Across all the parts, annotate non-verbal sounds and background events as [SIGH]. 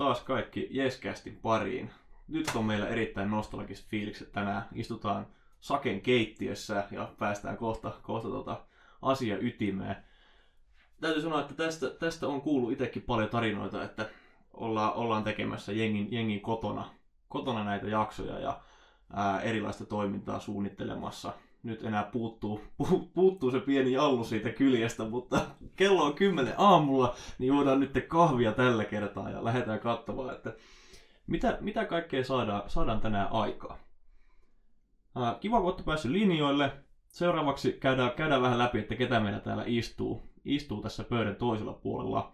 taas kaikki Jeskästin pariin. Nyt on meillä erittäin nostalgiset fiilikset tänään. Istutaan Saken keittiössä ja päästään kohta, kohta tota asia ytimeen. Täytyy sanoa, että tästä, tästä on kuullut itsekin paljon tarinoita, että ollaan, ollaan tekemässä jengin, jengin kotona, kotona näitä jaksoja ja ää, erilaista toimintaa suunnittelemassa. Nyt enää puuttuu, pu, puuttuu se pieni jallu siitä kyljestä, mutta kello on 10 aamulla, niin juodaan nyt kahvia tällä kertaa ja lähdetään katsomaan, että mitä, mitä kaikkea saadaan, saadaan tänään aikaa. Ää, kiva, kun olette päässyt linjoille. Seuraavaksi käydään, käydään vähän läpi, että ketä meillä täällä istuu, istuu tässä pöydän toisella puolella.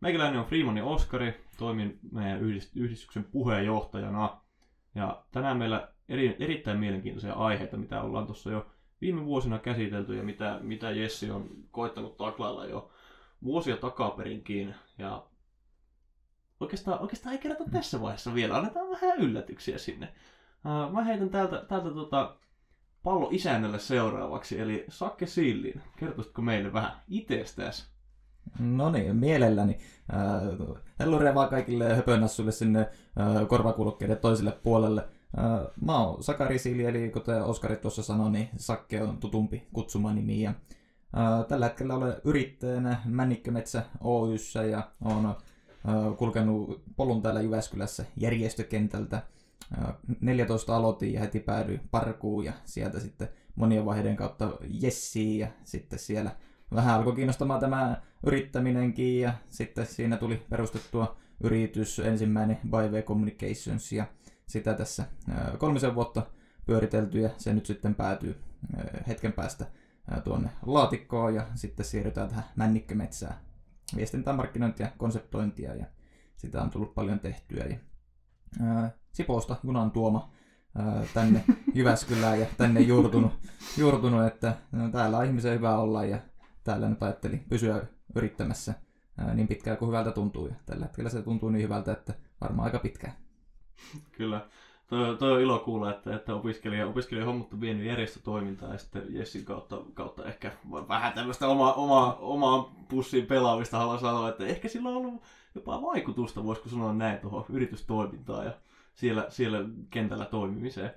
Meikäläinen on Freeman Oskari, toimin meidän yhdistyksen puheenjohtajana. Ja tänään meillä eri, erittäin mielenkiintoisia aiheita, mitä ollaan tuossa jo viime vuosina käsitelty ja mitä, mitä Jessi on koittanut taklailla jo vuosia takaperinkin. Ja oikeastaan, oikeastaan ei kerrota tässä vaiheessa vielä, annetaan vähän yllätyksiä sinne. mä heitän täältä, täältä tota pallo isännälle seuraavaksi, eli Sakke Sillin. Kertoisitko meille vähän itsestäsi? No niin, mielelläni. Helluria vaan kaikille höpönassuille sinne äh, korvakulokkeiden toiselle puolelle. Mä oon Sakari Sili, eli kuten Oskari tuossa sanoi, niin Sakke on tutumpi kutsumanimi. Ja, tällä hetkellä olen yrittäjänä Männikkömetsä Oyssä ja on kulkenut polun täällä Jyväskylässä järjestökentältä. Äh, 14 aloitin ja heti päädyin parkuun ja sieltä sitten monien vaiheiden kautta Jessiin ja sitten siellä vähän alkoi kiinnostamaan tämä yrittäminenkin ja sitten siinä tuli perustettua yritys ensimmäinen By Communications ja sitä tässä kolmisen vuotta pyöritelty ja se nyt sitten päätyy hetken päästä tuonne laatikkoon ja sitten siirrytään tähän männikkömetsään. Viestintää, markkinointia, konseptointia ja sitä on tullut paljon tehtyä. Ja, ää, Sipoosta junan tuoma ää, tänne [LAUGHS] Jyväskylään ja tänne juurtunut, juurtunut että no, täällä on ihmisen hyvä olla ja täällä nyt ajattelin pysyä yrittämässä ää, niin pitkään kuin hyvältä tuntuu. Ja tällä hetkellä se tuntuu niin hyvältä, että varmaan aika pitkään. [LAUGHS] Kyllä. Toi, toi on ilo kuulla, että, että opiskelija, opiskelija hommuttu vienyt järjestötoimintaa ja sitten Jessin kautta, kautta ehkä vähän tämmöistä oma, oma, omaa pussiin pelaamista haluan sanoa, että ehkä sillä on ollut jopa vaikutusta, voisiko sanoa näin, tuohon yritystoimintaan ja siellä, siellä kentällä toimimiseen.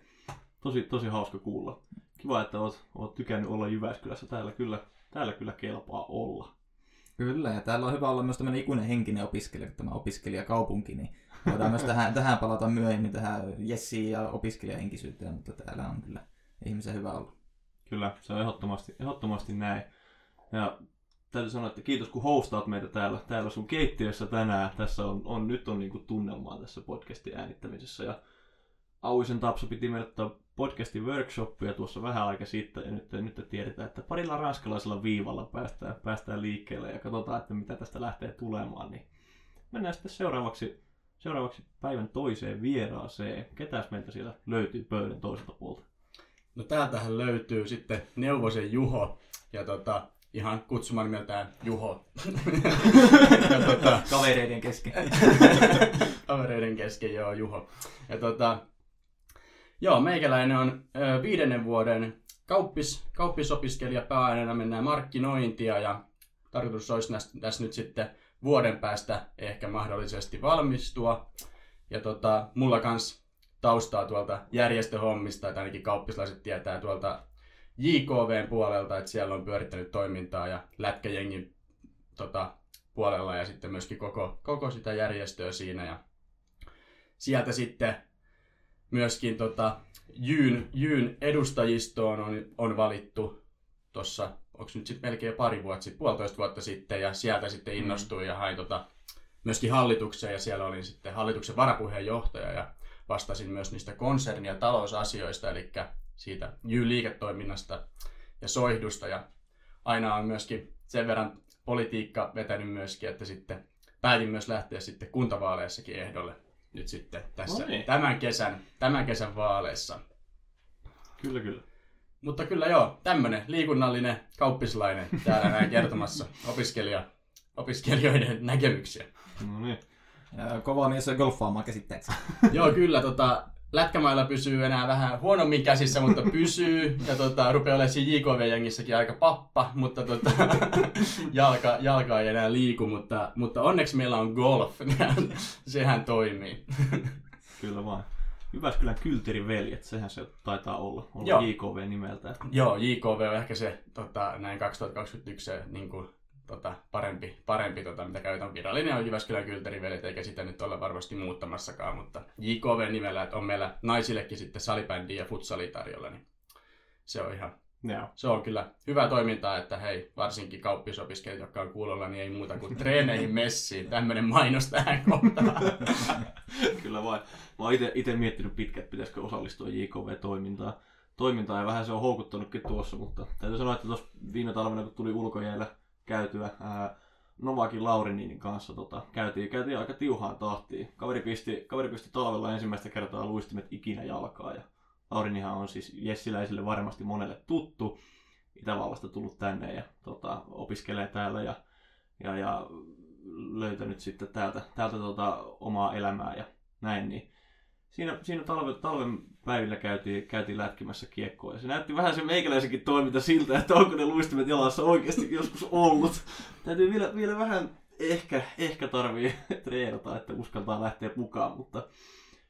Tosi, tosi hauska kuulla. Kiva, että oot, oot tykännyt olla Jyväskylässä. Täällä kyllä, täällä kyllä kelpaa olla. Kyllä, ja täällä on hyvä olla myös tämmöinen ikuinen henkinen opiskelija, tämä opiskelijakaupunki, niin voidaan myös tähän, tähän palata myöhemmin, tähän Jessi ja opiskelijahenkisyyteen, mutta täällä on kyllä ihmisen hyvä olla. Kyllä, se on ehdottomasti, ehdottomasti näin. Ja täytyy sanoa, että kiitos kun hostaat meitä täällä, täällä sun keittiössä tänään. Tässä on, on nyt on niinku tunnelmaa tässä podcastin äänittämisessä. Ja Auisen Tapsu piti meille podcastin workshoppia tuossa vähän aika sitten, ja nyt, nyt tiedetään, että parilla ranskalaisella viivalla päästään, päästään liikkeelle, ja katsotaan, että mitä tästä lähtee tulemaan, niin mennään sitten seuraavaksi, seuraavaksi päivän toiseen vieraaseen. Ketäs meiltä siellä löytyy pöydän toiselta puolta? No täältähän löytyy sitten Neuvosen Juho, ja tota, ihan kutsuman nimeltään Juho. [LAUGHS] ja tota, Kavereiden kesken. [LAUGHS] Kavereiden kesken, joo, Juho. Ja tota, Joo, meikäläinen on ö, viidennen vuoden kauppis, kauppisopiskelija pääaineena mennään markkinointia ja tarkoitus olisi tässä, tässä nyt sitten vuoden päästä ehkä mahdollisesti valmistua. Ja tota, mulla kans taustaa tuolta järjestöhommista, että ainakin kauppislaiset tietää tuolta JKVn puolelta, että siellä on pyörittänyt toimintaa ja lätkäjengin tota, puolella ja sitten myöskin koko, koko sitä järjestöä siinä. Ja sieltä sitten myöskin tota, Jyn, Jyn edustajistoon on, on valittu tuossa, onko nyt sitten melkein pari vuotta sitten, puolitoista vuotta sitten, ja sieltä sitten mm. innostuin ja hain tota, myöskin hallitukseen, ja siellä olin sitten hallituksen varapuheenjohtaja, ja vastasin myös niistä konserni- ja talousasioista, eli siitä Jy-liiketoiminnasta ja soihdusta, ja aina on myöskin sen verran politiikka vetänyt myöskin, että sitten päätin myös lähteä sitten kuntavaaleissakin ehdolle nyt sitten tässä no niin. tämän, kesän, tämän kesän vaaleissa. Kyllä, kyllä. Mutta kyllä joo, tämmönen liikunnallinen kauppislainen täällä näin kertomassa opiskelija, opiskelijoiden näkemyksiä. No niin. kova mies on golfaamaan käsittääkseni. [LAUGHS] joo, kyllä. Tota, lätkämailla pysyy enää vähän huonommin käsissä, mutta pysyy. Ja tota, rupeaa olemaan siinä JKV-jengissäkin aika pappa, mutta tota, [LAUGHS] jalka, jalka ei enää liiku. Mutta, mutta onneksi meillä on golf. [LAUGHS] Sehän toimii. Kyllä vaan. Jyväskylän Kylterin veljet, sehän se taitaa olla, olla Joo. JKV nimeltään. Joo, JKV on ehkä se tota, näin 2021 se niin kuin, tota, parempi, parempi tota, mitä käytän. Virallinen on Jyväskylän kylterivelet, eikä sitä nyt ole varmasti muuttamassakaan, mutta JKV-nimellä, että on meillä naisillekin sitten salibändi ja futsali tarjolla, niin se on ihan, Joo. se on kyllä hyvä toimintaa, että hei, varsinkin kauppisopiskelijat, jotka on kuulolla, niin ei muuta kuin treeneihin messiin. Tämmöinen mainos tähän kohtaan. [LAUGHS] Kyllä vain. Mä oon ite, ite miettinyt pitkään, että pitäisikö osallistua JKV-toimintaan. Toimintaa ja vähän se on houkuttanutkin tuossa, mutta täytyy sanoa, että tuossa viime talvena, kun tuli ulkojäällä käytyä ää, Novakin Laurininin kanssa tota, käytiin, käytiin aika tiuhaan tahtiin. Kaveri pisti, kaveri pisti talvella ensimmäistä kertaa luistimet ikinä jalkaa ja Laurinihan on siis Jessiläisille varmasti monelle tuttu. Itävallasta tullut tänne ja tota, opiskelee täällä ja, ja, ja löytänyt sitten täältä, täältä tota, omaa elämää ja näin, niin siinä, siinä talve, talven päivillä käytiin, käytiin lätkimässä kiekkoa ja se näytti vähän se meikäläisenkin toiminta siltä, että onko ne luistimet jalassa oikeasti joskus ollut. Täytyy vielä, vielä vähän ehkä, ehkä tarvii treenata, että uskaltaa lähteä mukaan, mutta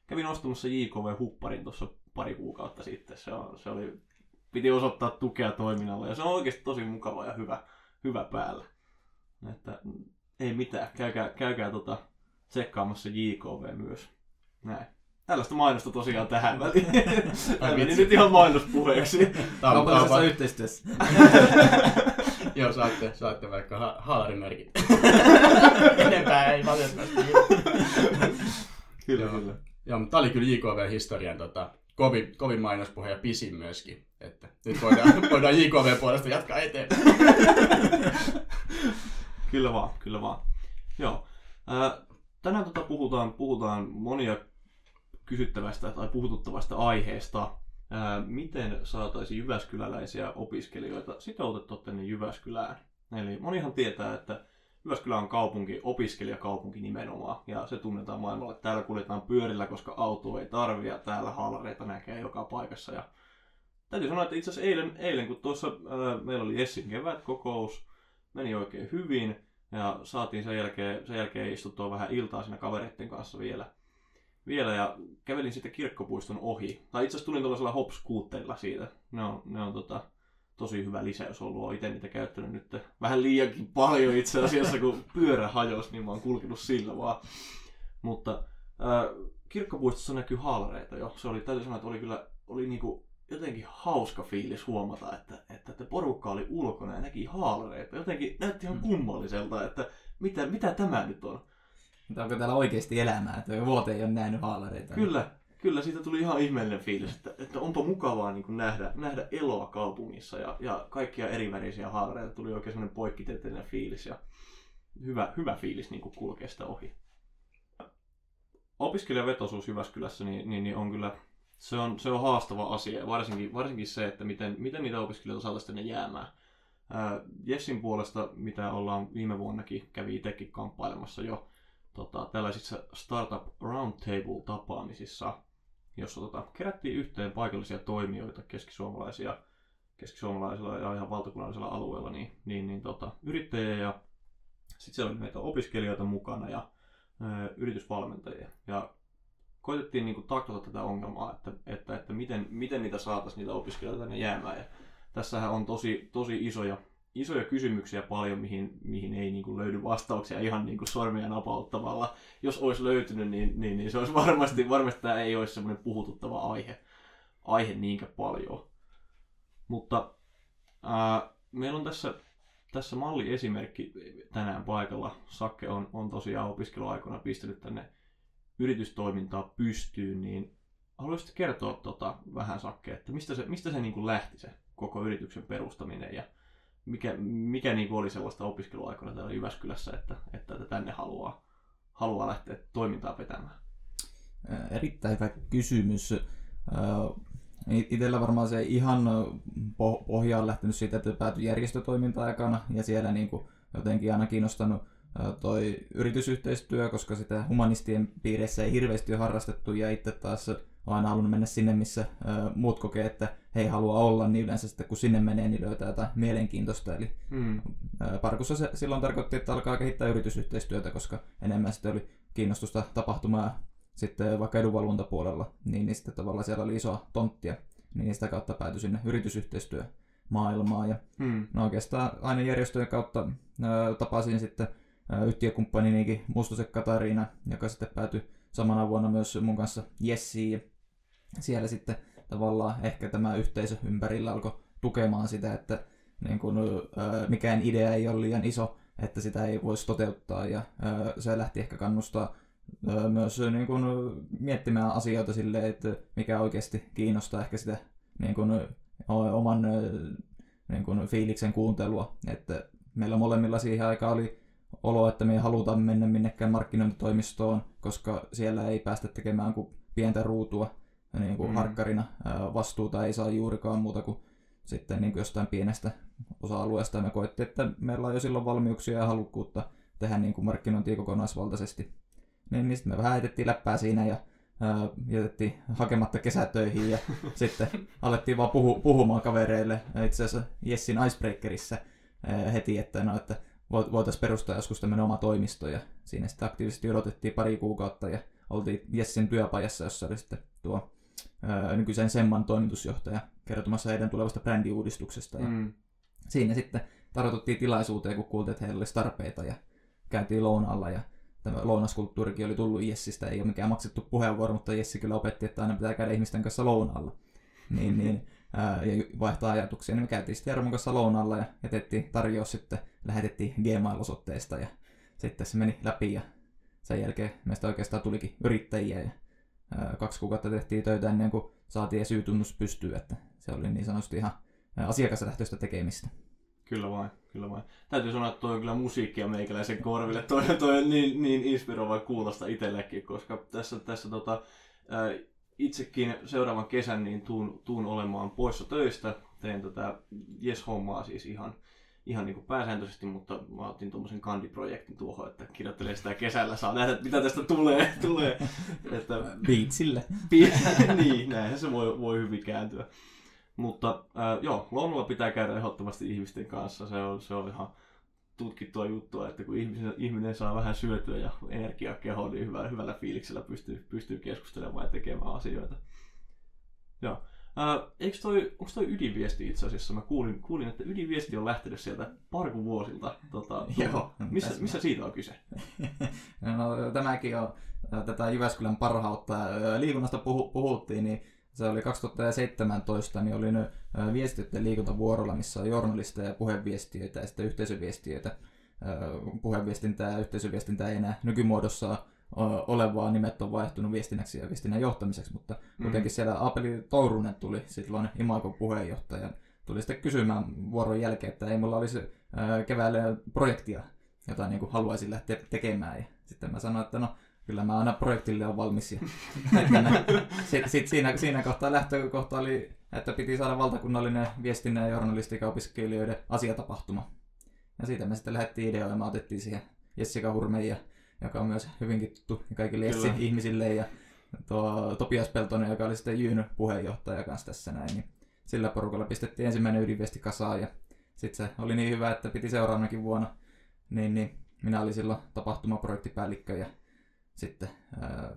kävin ostamassa JKV-hupparin tuossa pari kuukautta sitten. Se, on, se oli, piti osoittaa tukea toiminnalle ja se on oikeasti tosi mukava ja hyvä, hyvä päällä. Että ei mitään, käykää, käykää tota, tsekkaamassa JKV myös. Näin. Tällaista mainosta tosiaan tähän väliin. Tämä meni nyt ihan mainospuheeksi. Kaupallisessa yhteistyössä. [LAUGHS] Joo, saatte, saatte vaikka ha- haalarimerkit. [LAUGHS] Enempää ei valitettavasti. Kyllä, Joo. kyllä. Joo, mutta tää oli kyllä JKV-historian tota, kovin, kovin mainospuhe ja pisin myöskin. Että nyt voidaan, [LAUGHS] voidaan JKV puolesta jatkaa eteenpäin. [LAUGHS] Kyllä vaan, kyllä vaan. Joo. Ää, tänään tota puhutaan, puhutaan monia kysyttävästä tai puhututtavasta aiheesta. Miten saataisiin jyväskyläläisiä opiskelijoita sitoutettua tänne Jyväskylään? Eli monihan tietää, että Jyväskylä on kaupunki, opiskelijakaupunki nimenomaan, ja se tunnetaan maailmalla. Täällä kuljetaan pyörillä, koska autoa ei tarvitse, ja täällä haalareita näkee joka paikassa. Ja täytyy sanoa, että itse asiassa eilen, eilen kun tuossa ää, meillä oli Essin kevätkokous, meni oikein hyvin, ja saatiin sen jälkeen, sen jälkeen istuttua vähän iltaa siinä kavereiden kanssa vielä. vielä ja kävelin sitten kirkkopuiston ohi. Tai itse asiassa tulin tuollaisella hopskuutterilla siitä. Ne on, ne on tota, tosi hyvä lisäys ollut. Olen itse niitä käyttänyt nyt vähän liiankin paljon itse asiassa, kun pyörä hajosi, niin mä oon kulkenut sillä vaan. Mutta ää, kirkkopuistossa näkyy haalareita jo. Se oli, täytyy sanoa, että oli kyllä oli niinku jotenkin hauska fiilis huomata, että, että, että porukka oli ulkona ja näki haalareita. Jotenkin näytti ihan kummalliselta, että mitä, mitä tämä nyt on. Mutta onko täällä oikeasti elämää, että vuoteen ei ole nähnyt haalareita? Kyllä, kyllä siitä tuli ihan ihmeellinen fiilis, että, että onpa mukavaa niin kuin nähdä, nähdä eloa kaupungissa ja, ja kaikkia erivärisiä haalareita. Tuli oikein semmoinen poikkitieteellinen fiilis ja hyvä, hyvä fiilis niin kuin kulkea sitä ohi. Opiskelijavetoisuus Jyväskylässä niin, niin, niin on kyllä se on, se on haastava asia, varsinkin, varsinkin se, että miten, miten niitä opiskelijoita saataisiin tänne jäämään. Ää, Jessin puolesta, mitä ollaan viime vuonnakin, kävi itsekin kamppailemassa jo tota, tällaisissa Startup Roundtable-tapaamisissa, jossa tota, kerättiin yhteen paikallisia toimijoita, keskisuomalaisia, keskisuomalaisilla ja ihan valtakunnallisella alueella, niin, niin, niin tota, yrittäjiä ja sitten siellä oli meitä opiskelijoita mukana ja ö, yritysvalmentajia. Ja koitettiin niin kuin, taklata tätä ongelmaa, että, että, että miten, miten niitä saataisiin niitä opiskelijoita tänne jäämään. Ja tässähän on tosi, tosi isoja, isoja kysymyksiä paljon, mihin, mihin ei niin kuin, löydy vastauksia ihan niin kuin sormia napauttamalla. Jos olisi löytynyt, niin, niin, niin se olisi varmasti, varmasti tämä ei olisi semmoinen puhututtava aihe, aihe niinkä paljon. Mutta ää, meillä on tässä, tässä malliesimerkki tänään paikalla. Sakke on, on tosiaan opiskeluaikoina pistänyt tänne yritystoimintaa pystyyn, niin haluaisit kertoa tota vähän Sakke, että mistä se, mistä se niin kuin lähti se koko yrityksen perustaminen ja mikä, mikä niin oli sellaista opiskeluaikoina täällä Jyväskylässä, että, että, tänne haluaa, haluaa lähteä toimintaa vetämään? Ää, Erittäin hyvä kysymys. Itellä varmaan se ihan po- pohja on lähtenyt siitä, että päätyi järjestötoiminta aikana ja siellä niin kuin jotenkin aina kiinnostanut toi yritysyhteistyö, koska sitä humanistien piirissä ei hirveästi ole harrastettu ja itse taas on aina halunnut mennä sinne, missä muut kokee, että he ei halua olla, niin yleensä sitten kun sinne menee, niin löytää jotain mielenkiintoista. Eli mm. Parkussa se silloin tarkoitti, että alkaa kehittää yritysyhteistyötä, koska enemmän sitten oli kiinnostusta tapahtumaa sitten vaikka edunvalvontapuolella, niin, niin sitten tavallaan siellä oli isoa tonttia, niin sitä kautta päätyi sinne yritysyhteistyömaailmaan. Ja hmm. no oikeastaan aina järjestöjen kautta ää, tapasin sitten yhtiökumppaninikin Mustosen Katariina, joka sitten päätyi samana vuonna myös mun kanssa Jessiin. Ja siellä sitten tavallaan ehkä tämä yhteisö ympärillä alkoi tukemaan sitä, että niin kun, ää, mikään idea ei ole liian iso, että sitä ei voisi toteuttaa ja ää, se lähti ehkä kannustaa myös niin kuin, miettimään asioita silleen, että mikä oikeasti kiinnostaa ehkä sitä niin kuin, oman niin kuin, fiiliksen kuuntelua. Että meillä molemmilla siihen aikaan oli olo, että me ei haluta mennä minnekään markkinointitoimistoon, koska siellä ei päästä tekemään kuin pientä ruutua niin kuin mm. harkkarina. Vastuuta ei saa juurikaan muuta kuin sitten niin kuin jostain pienestä osa-alueesta. Me koettiin, että meillä on jo silloin valmiuksia ja halukkuutta tehdä niin kuin markkinointia kokonaisvaltaisesti niin, niin sitten me vähän heitettiin läppää siinä ja ää, jätettiin hakematta kesätöihin ja [LAUGHS] sitten alettiin vaan puhu, puhumaan kavereille itse asiassa Jessin Icebreakerissa ää, heti, että, no, että voitaisiin perustaa joskus tämmöinen oma toimisto ja siinä sitten aktiivisesti odotettiin pari kuukautta ja oltiin Jessin työpajassa, jossa oli sitten tuo ää, nykyisen Semman toimitusjohtaja kertomassa heidän tulevasta brändiuudistuksesta. Ja mm. Siinä sitten tarjottiin tilaisuuteen, kun kuultiin, että heillä olisi tarpeita ja käytiin lounaalla ja tämä lounaskulttuurikin oli tullut Jessistä, ei ole mikään maksettu puheenvuoro, mutta Jessi kyllä opetti, että aina pitää käydä ihmisten kanssa lounaalla. Niin, niin, [LAUGHS] ja vaihtaa ajatuksia, niin me käytiin sitten Jarmon kanssa lounaalla ja jätettiin tarjous sitten, lähetettiin Gmail-osoitteesta ja sitten se meni läpi ja sen jälkeen meistä oikeastaan tulikin yrittäjiä ja kaksi kuukautta tehtiin töitä ennen kuin saatiin esyytunnus pystyyn, että se oli niin sanotusti ihan asiakaslähtöistä tekemistä. Kyllä vain, kyllä vain. Täytyy sanoa, että toi on kyllä musiikkia meikäläisen korville. Toi, toi on niin, niin inspiroiva kuulosta itsellekin, koska tässä, tässä tota, ää, itsekin seuraavan kesän niin tuun, tuun olemaan poissa töistä. Teen tätä Yes-hommaa siis ihan, ihan niin kuin pääsääntöisesti, mutta mä otin tuommoisen kandiprojektin tuohon, että kirjoittelee sitä kesällä, saa nähdä, mitä tästä tulee. [LAUGHS] tulee. että, Beatsille. [LAUGHS] niin, näinhän se voi, voi hyvin kääntyä. Mutta äh, joo, lounalla pitää käydä ehdottomasti ihmisten kanssa. Se on, se on ihan tutkittua juttua, että kun ihminen, ihminen saa vähän syötyä ja energiaa kehoon, niin hyvällä, hyvällä fiiliksellä pystyy, pystyy keskustelemaan ja tekemään asioita. Joo. Äh, eikö toi, onko toi ydinviesti itse asiassa? Mä kuulin, kuulin, että ydinviesti on lähtenyt sieltä parku vuosilta. Tota, [LAUGHS] Joo, missä, missä siitä on kyse? [LAUGHS] no, tämäkin on tätä Jyväskylän parhautta. Liikunnasta puhu, puhuttiin, niin se oli 2017, niin oli ne viestiöiden liikuntavuorolla, missä on journalisteja ja puheviestiöitä ja sitten yhteisöviestiöitä. Puheviestintää ja yhteisöviestintää ei enää nykymuodossa ole, vaan nimet on vaihtunut viestinnäksi ja viestinnän johtamiseksi, mutta mm. kuitenkin siellä Apeli Tourunen tuli silloin Imakon puheenjohtaja. Tuli sitten kysymään vuoron jälkeen, että ei mulla olisi keväällä projektia, jota niin kuin haluaisin lähteä tekemään. Ja sitten mä sanoin, että no kyllä mä aina projektille on valmis. Ja, [LAUGHS] sitten sit siinä, siinä kohtaa lähtökohta oli, että piti saada valtakunnallinen viestinnän ja journalistiikan opiskelijoiden asiatapahtuma. Ja siitä me sitten lähdettiin ideoimaan, otettiin siihen Jessica Hurmeija, joka on myös hyvinkin tuttu kaikille Jessi ihmisille, ja tuo Topias Peltonen, joka oli sitten Jyn puheenjohtaja kanssa tässä näin. Niin sillä porukalla pistettiin ensimmäinen ydinviesti kasaan, ja sitten se oli niin hyvä, että piti seuraavanakin vuonna. Niin, niin minä olin silloin tapahtumaprojektipäällikkö, ja sitten ää,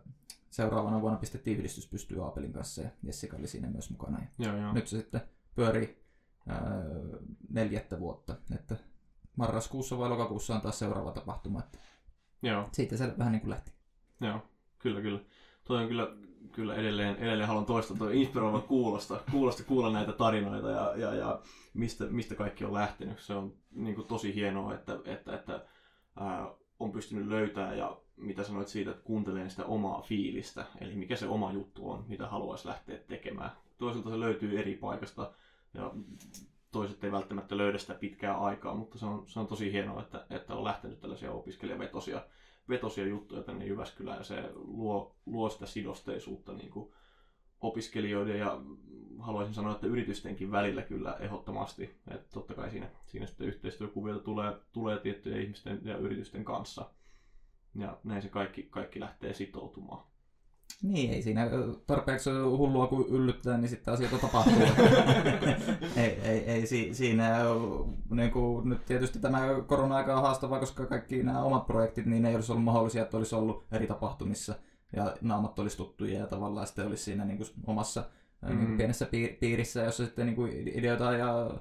seuraavana vuonna pistettiin yhdistys pystyy Aapelin kanssa ja Jessica oli siinä myös mukana. Ja joo, joo. Nyt se sitten pyörii ää, neljättä vuotta. Että marraskuussa vai lokakuussa on taas seuraava tapahtuma. Että joo. Siitä se vähän niin kuin lähti. Joo, kyllä, kyllä. Toi on kyllä, kyllä edelleen, edelleen haluan toistaa tuo inspiroiva kuulosta, kuulosta kuulla näitä tarinoita ja, ja, ja mistä, mistä kaikki on lähtenyt. Se on niin kuin tosi hienoa, että, että, että ää, on pystynyt löytämään ja mitä sanoit siitä, että kuuntelee sitä omaa fiilistä, eli mikä se oma juttu on, mitä haluaisi lähteä tekemään. Toisaalta se löytyy eri paikasta ja toiset ei välttämättä löydä sitä pitkää aikaa, mutta se on, se on tosi hienoa, että, että on lähtenyt tällaisia opiskelijavetosia vetosia juttuja tänne Jyväskylään ja se luo, luo sitä sidosteisuutta niin kuin opiskelijoiden ja haluaisin sanoa, että yritystenkin välillä kyllä ehdottomasti. Että totta kai siinä, siinä sitten yhteistyökuvioita tulee, tulee tiettyjen ihmisten ja yritysten kanssa. Ja näin se kaikki, kaikki lähtee sitoutumaan. Niin, ei siinä tarpeeksi hullua kun yllyttää, niin sitten asioita tapahtuu. [LAUGHS] ei, ei, ei si, siinä, niin kuin, nyt tietysti tämä korona-aika on haastavaa, koska kaikki nämä omat projektit, niin ne ei olisi ollut mahdollisia, että olisi ollut eri tapahtumissa ja naamat olisi tuttuja ja tavallaan sitten olisi siinä niin kuin omassa mm. niin kuin pienessä piirissä, jossa sitten niin kuin ideoita ja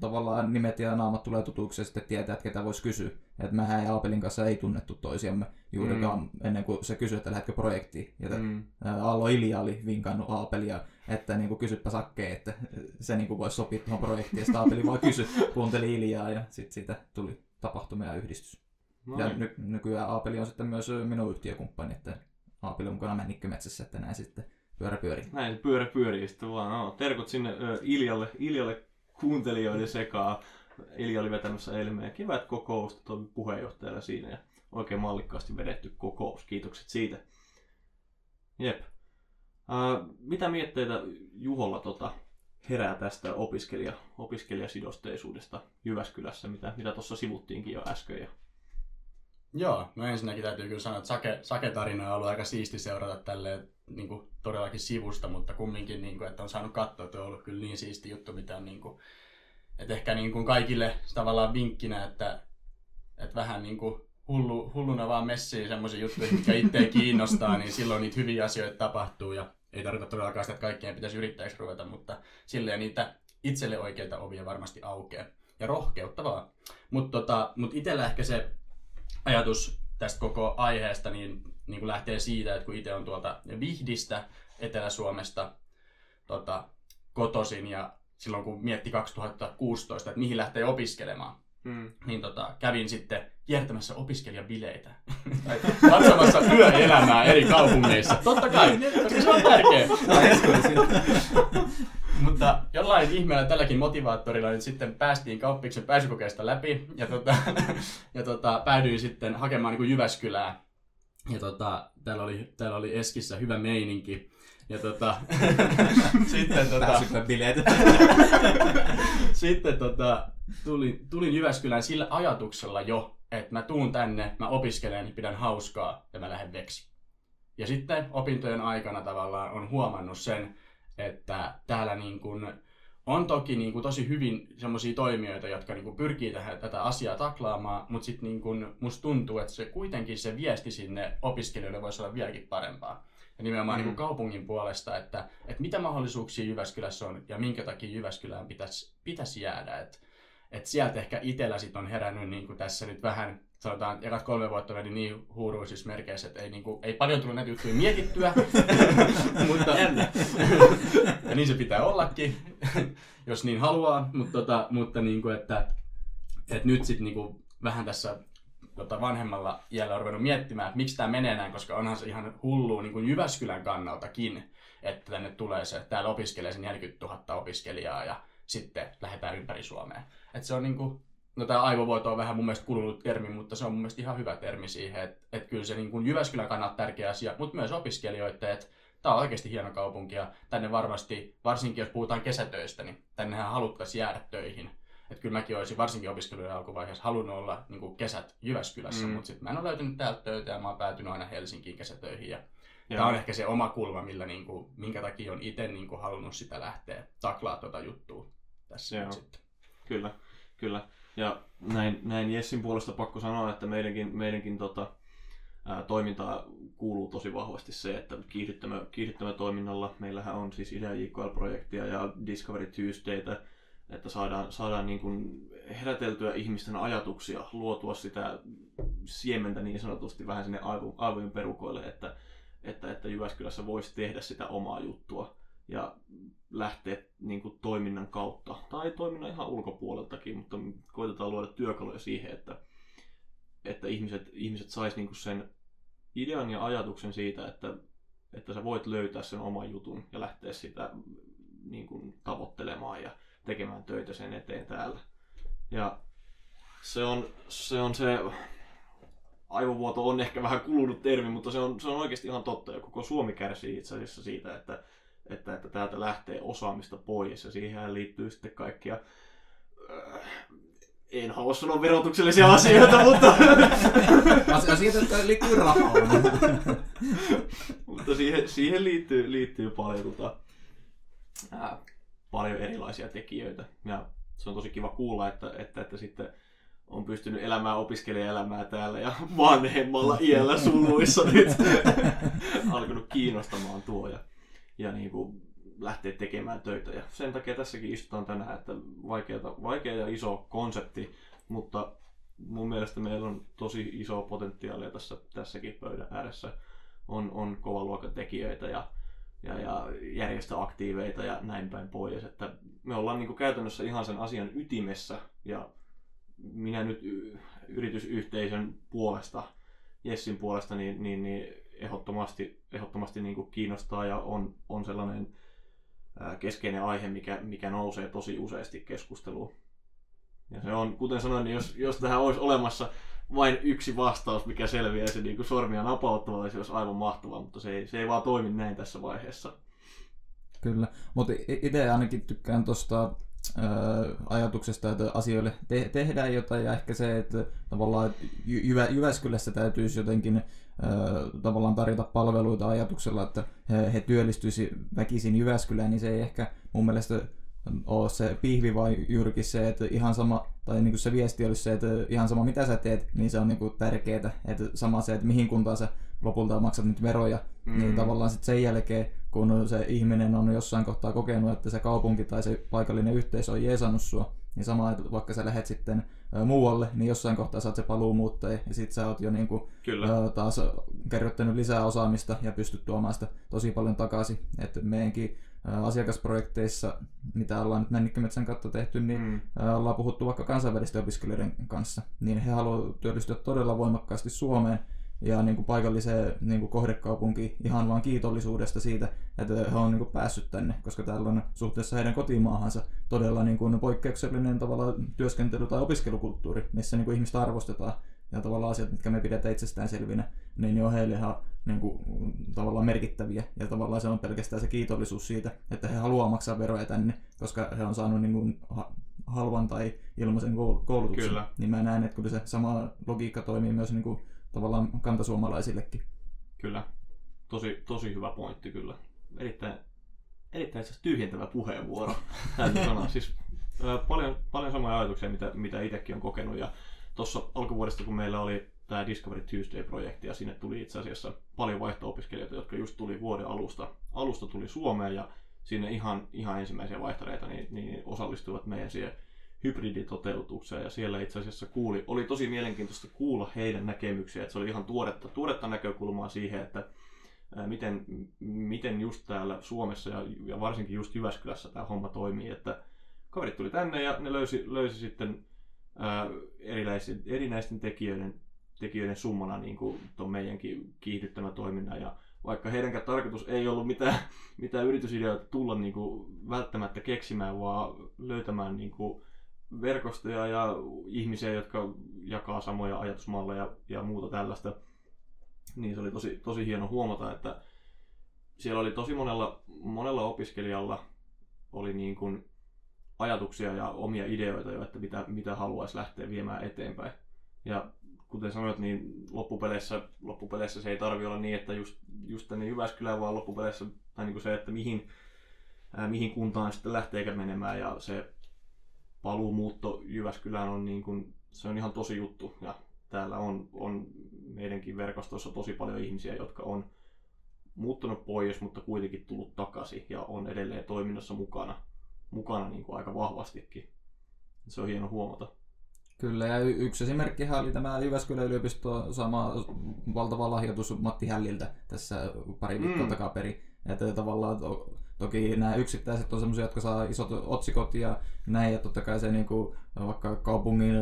tavallaan nimet ja naamat tulee tutuksi ja sitten tietää, että ketä voisi kysyä. Että mehän ja Aapelin kanssa ei tunnettu toisiamme juurikaan mm. ennen kuin se kysyi, että lähdetkö projektiin. Ja mm. Allo Ilja oli vinkannut Aapelia, että niin kuin kysyppä sakkeen, että se niin kuin voisi sopia tuohon projektiin. Ja sitten Aapeli vaan kysy, kuunteli Iljaa ja sitten siitä tuli tapahtumia ja yhdistys. No ja ny- nykyään Aapeli on sitten myös minun yhtiökumppani, että Aapeli on mukana Männikkömetsässä, että näin sitten pyörä pyörii. Näin pyörä pyörii sitten vaan. No, terkut sinne ö, Iljalle, Iljalle kuuntelijoiden sekaa. Ilja oli vetämässä eilen meidän kivät kokousta, toimi puheenjohtajalla siinä ja oikein mallikkaasti vedetty kokous. Kiitokset siitä. Jep. Äh, mitä mietteitä Juholla tota, herää tästä opiskelija, opiskelijasidosteisuudesta Jyväskylässä, mitä, mitä tuossa sivuttiinkin jo äsken? Ja... Joo, no ensinnäkin täytyy kyllä sanoa, että Sake, Sake-tarina on ollut aika siisti seurata tälleen niin kuin, todellakin sivusta, mutta kumminkin, niin kuin, että on saanut katsoa, että on ollut kyllä niin siisti juttu, mitä on, niin kuin, että ehkä niin kuin kaikille tavallaan vinkkinä, että, että vähän niin kuin hullu, hulluna vaan messiin semmoisia juttuja, jotka itseä kiinnostaa, niin silloin niitä hyviä asioita tapahtuu ja ei tarkoita todellakaan sitä, että kaikkien pitäisi yrittäjäksi ruveta, mutta silleen niitä itselle oikeita ovia varmasti aukeaa. Ja rohkeutta vaan. Mutta tota, mut itsellä ehkä se ajatus tästä koko aiheesta niin, niin kuin lähtee siitä, että kun itse on tuolta Vihdistä, Etelä-Suomesta tota, kotosin ja silloin kun mietti 2016, että mihin lähtee opiskelemaan, hmm. niin tota, kävin sitten kiertämässä opiskelijabileitä. [LAUGHS] Katsomassa yöelämää eri kaupungeissa. Totta kai, koska se on tärkeää. Mutta jollain ihmeellä tälläkin motivaattorilla nyt sitten päästiin kauppiksen pääsykokeesta läpi ja, tota, [LAUGHS] ja tota, päädyin sitten hakemaan niin kuin Jyväskylää. Ja tota, täällä, oli, täällä oli Eskissä hyvä meininki. Ja tota, [LAUGHS] sitten tota, [LAUGHS] sitten tota, tulin, tulin Jyväskylään sillä ajatuksella jo, että mä tuun tänne, mä opiskelen, pidän hauskaa ja mä lähden veksi. Ja sitten opintojen aikana tavallaan on huomannut sen, että täällä niin kuin on toki niin kuin tosi hyvin semmoisia toimijoita, jotka niin kuin pyrkii tähän, tätä asiaa taklaamaan, mutta sitten niin kuin musta tuntuu, että se kuitenkin se viesti sinne opiskelijoille voisi olla vieläkin parempaa. Ja nimenomaan mm. niin kuin kaupungin puolesta, että, että mitä mahdollisuuksia Jyväskylässä on ja minkä takia Jyväskylään pitäisi, pitäisi jäädä. Että, että sieltä ehkä itsellä sit on herännyt niin kuin tässä nyt vähän sanotaan, ekat kolme vuotta meni niin huuruisissa merkeissä, että ei, niin kuin, ei paljon tullut näitä juttuja mietittyä, [LAUGHS] mutta, ja niin se pitää ollakin, [LAUGHS] jos niin haluaa, mutta, tota, mutta niin kuin, että, että nyt sitten niin vähän tässä tota, vanhemmalla iällä on ruvennut miettimään, että miksi tämä menee näin, koska onhan se ihan hullu niin kuin Jyväskylän kannaltakin, että tänne tulee se, että täällä opiskelee se 40 000 opiskelijaa ja sitten lähdetään ympäri Suomea. Että se on niin kuin, no tämä aivovuoto on vähän mun mielestä kulunut termi, mutta se on mun mielestä ihan hyvä termi siihen, että, että kyllä se niin kuin Jyväskylän kannalta tärkeä asia, mutta myös opiskelijoille, että tämä on oikeasti hieno kaupunki ja tänne varmasti, varsinkin jos puhutaan kesätöistä, niin tännehän haluttaisiin jäädä töihin. Että kyllä mäkin olisin varsinkin opiskelujen alkuvaiheessa halunnut olla niin kuin kesät Jyväskylässä, mm. mutta sitten mä en ole löytynyt täältä töitä ja mä oon päätynyt aina Helsinkiin kesätöihin. Ja tämä on ehkä se oma kulma, millä, niin kuin, minkä takia on itse niin kuin, halunnut sitä lähteä taklaa tuota juttua tässä Joo. nyt sitten. Kyllä, kyllä. Ja näin, näin Jessin puolesta pakko sanoa, että meidänkin, meidänkin tota, ää, toimintaa kuuluu tosi vahvasti se, että kiihdyttämä, toiminnalla, meillähän on siis Idea JKL-projektia ja Discovery Tuesdaytä, että saadaan, saadaan niin kuin heräteltyä ihmisten ajatuksia, luotua sitä siementä niin sanotusti vähän sinne aivo, aivojen perukoille, että, että, että Jyväskylässä voisi tehdä sitä omaa juttua ja lähteä niin kuin, toiminnan kautta tai toiminnan ihan ulkopuoleltakin, mutta koitetaan luoda työkaluja siihen, että, että ihmiset, ihmiset sais niin kuin sen idean ja ajatuksen siitä, että, että sä voit löytää sen oman jutun ja lähteä sitä niin kuin, tavoittelemaan ja tekemään töitä sen eteen täällä. Ja se on se, on se aivovuoto on ehkä vähän kulunut termi, mutta se on, se on oikeasti ihan totta. Ja koko Suomi kärsii itse asiassa siitä, että, että, että täältä lähtee osaamista pois ja siihen liittyy sitten kaikkia äh, en halua sanoa verotuksellisia asioita, [LAUGHS] mutta, Asioita, jotka liittyy rahaan. mutta siihen, siihen liittyy, liittyy paljon, tota, ää, paljon erilaisia tekijöitä. Ja se on tosi kiva kuulla, että, että, että sitten on pystynyt elämään opiskelijaelämää täällä ja vanhemmalla iällä suluissa nyt [LAUGHS] alkanut kiinnostamaan tuo ja, ja niin kuin lähteä tekemään töitä. Ja sen takia tässäkin istutaan tänään, että vaikeata, vaikea ja iso konsepti, mutta mun mielestä meillä on tosi iso potentiaalia tässä, tässäkin pöydän ääressä. On, on kova luokan tekijöitä ja, ja, ja järjestöaktiiveita ja näin päin pois. Että me ollaan niin kuin käytännössä ihan sen asian ytimessä ja minä nyt yritysyhteisön puolesta, Jessin puolesta, niin, niin, niin ehdottomasti, ehdottomasti niin kuin kiinnostaa ja on, on sellainen keskeinen aihe, mikä, mikä nousee tosi useasti keskusteluun. Ja se on, kuten sanoin, niin jos, jos tähän olisi olemassa vain yksi vastaus, mikä selviäisi niin kuin sormia napauttavalla, se olisi aivan mahtavaa, mutta se ei, se ei vaan toimi näin tässä vaiheessa. Kyllä, mutta itse ainakin tykkään tuosta ajatuksesta, että asioille te- tehdään jotain ja ehkä se, että tavallaan Jyvä- Jyväskylässä täytyisi jotenkin tavallaan tarjota palveluita ajatuksella, että he, työllistyisi väkisin Jyväskylään, niin se ei ehkä mun mielestä ole se pihvi, vai juurikin se, että ihan sama, tai niin kuin se viesti olisi se, että ihan sama mitä sä teet, niin se on niin kuin tärkeää. Että sama se, että mihin kuntaan sä lopulta maksat nyt veroja, niin mm. niin tavallaan sitten sen jälkeen, kun se ihminen on jossain kohtaa kokenut, että se kaupunki tai se paikallinen yhteisö on jeesannut sua, niin sama, että vaikka sä lähdet sitten muualle, niin jossain kohtaa saat se paluumuuttaja, ja sit sä oot jo niinku, Kyllä. taas kerryttänyt lisää osaamista ja pystyt tuomaan sitä tosi paljon takaisin. Että meidänkin asiakasprojekteissa, mitä ollaan nyt Männikkömetsän kautta tehty, niin mm. ollaan puhuttu vaikka kansainvälisten opiskelijoiden kanssa, niin he haluavat työllistyä todella voimakkaasti Suomeen, ja niin kuin paikalliseen niin kuin kohdekaupunki ihan vaan kiitollisuudesta siitä, että he on niin kuin päässyt tänne, koska täällä on suhteessa heidän kotimaahansa todella niin kuin poikkeuksellinen tavalla työskentely- tai opiskelukulttuuri, missä niin kuin ihmistä arvostetaan ja tavallaan asiat, mitkä me pidetään itsestään selvinä, niin ne on heille ihan niin kuin, tavallaan merkittäviä. Ja tavallaan se on pelkästään se kiitollisuus siitä, että he haluaa maksaa veroja tänne, koska he on saanut niin kuin, halvan tai ilmaisen koulutuksen. Kyllä. Niin mä näen, että kyllä se sama logiikka toimii myös niin kuin, tavallaan kantasuomalaisillekin. Kyllä. Tosi, tosi hyvä pointti kyllä. Erittäin, erittäin tyhjentävä puheenvuoro, [LAUGHS] täytyy sanoa. Siis, paljon, paljon samoja ajatuksia, mitä, mitä itsekin on kokenut. Ja tuossa alkuvuodesta, kun meillä oli tämä Discovery Tuesday-projekti, ja sinne tuli itse asiassa paljon vaihto-opiskelijoita, jotka just tuli vuoden alusta, alusta tuli Suomeen, ja sinne ihan, ihan ensimmäisiä vaihtareita niin, niin osallistuivat meidän siihen hybriditoteutukseen. Ja siellä itse asiassa kuuli, oli tosi mielenkiintoista kuulla heidän näkemyksiä, että se oli ihan tuoretta, tuoretta näkökulmaa siihen, että miten, miten just täällä Suomessa ja, ja varsinkin just Jyväskylässä tämä homma toimii, että kaverit tuli tänne ja ne löysi, löysi sitten ää, erinäisten tekijöiden, tekijöiden summana niin kuin ton meidänkin kiihdyttämä toiminnan. Ja vaikka heidänkään tarkoitus ei ollut mitään, mitään yritysideoita tulla niin kuin välttämättä keksimään, vaan löytämään niin kuin verkostoja ja ihmisiä, jotka jakaa samoja ajatusmalleja ja muuta tällaista. Niin se oli tosi, tosi hieno huomata, että siellä oli tosi monella, monella opiskelijalla oli niin kuin ajatuksia ja omia ideoita jo, että mitä, mitä haluaisi lähteä viemään eteenpäin. Ja kuten sanoit, niin loppupeleissä, loppupeleissä se ei tarvi olla niin, että just, just tänne Jyväskylään, vaan loppupeleissä tai niin kuin se, että mihin, ää, mihin kuntaan sitten lähteekö menemään ja se paluumuutto Jyväskylään on, niin kuin, se on ihan tosi juttu. Ja täällä on, on meidänkin verkostossa tosi paljon ihmisiä, jotka on muuttunut pois, mutta kuitenkin tullut takaisin ja on edelleen toiminnassa mukana, mukana niin kuin aika vahvastikin. Se on hieno huomata. Kyllä, ja y- yksi esimerkki oli tämä Jyväskylän yliopisto sama valtava lahjoitus Matti Hälliltä tässä pari viikkoa mm. takaperin. Että tavallaan Toki nämä yksittäiset on sellaisia, jotka saa isot otsikot ja näin, ja totta kai se niin kuin, vaikka kaupungin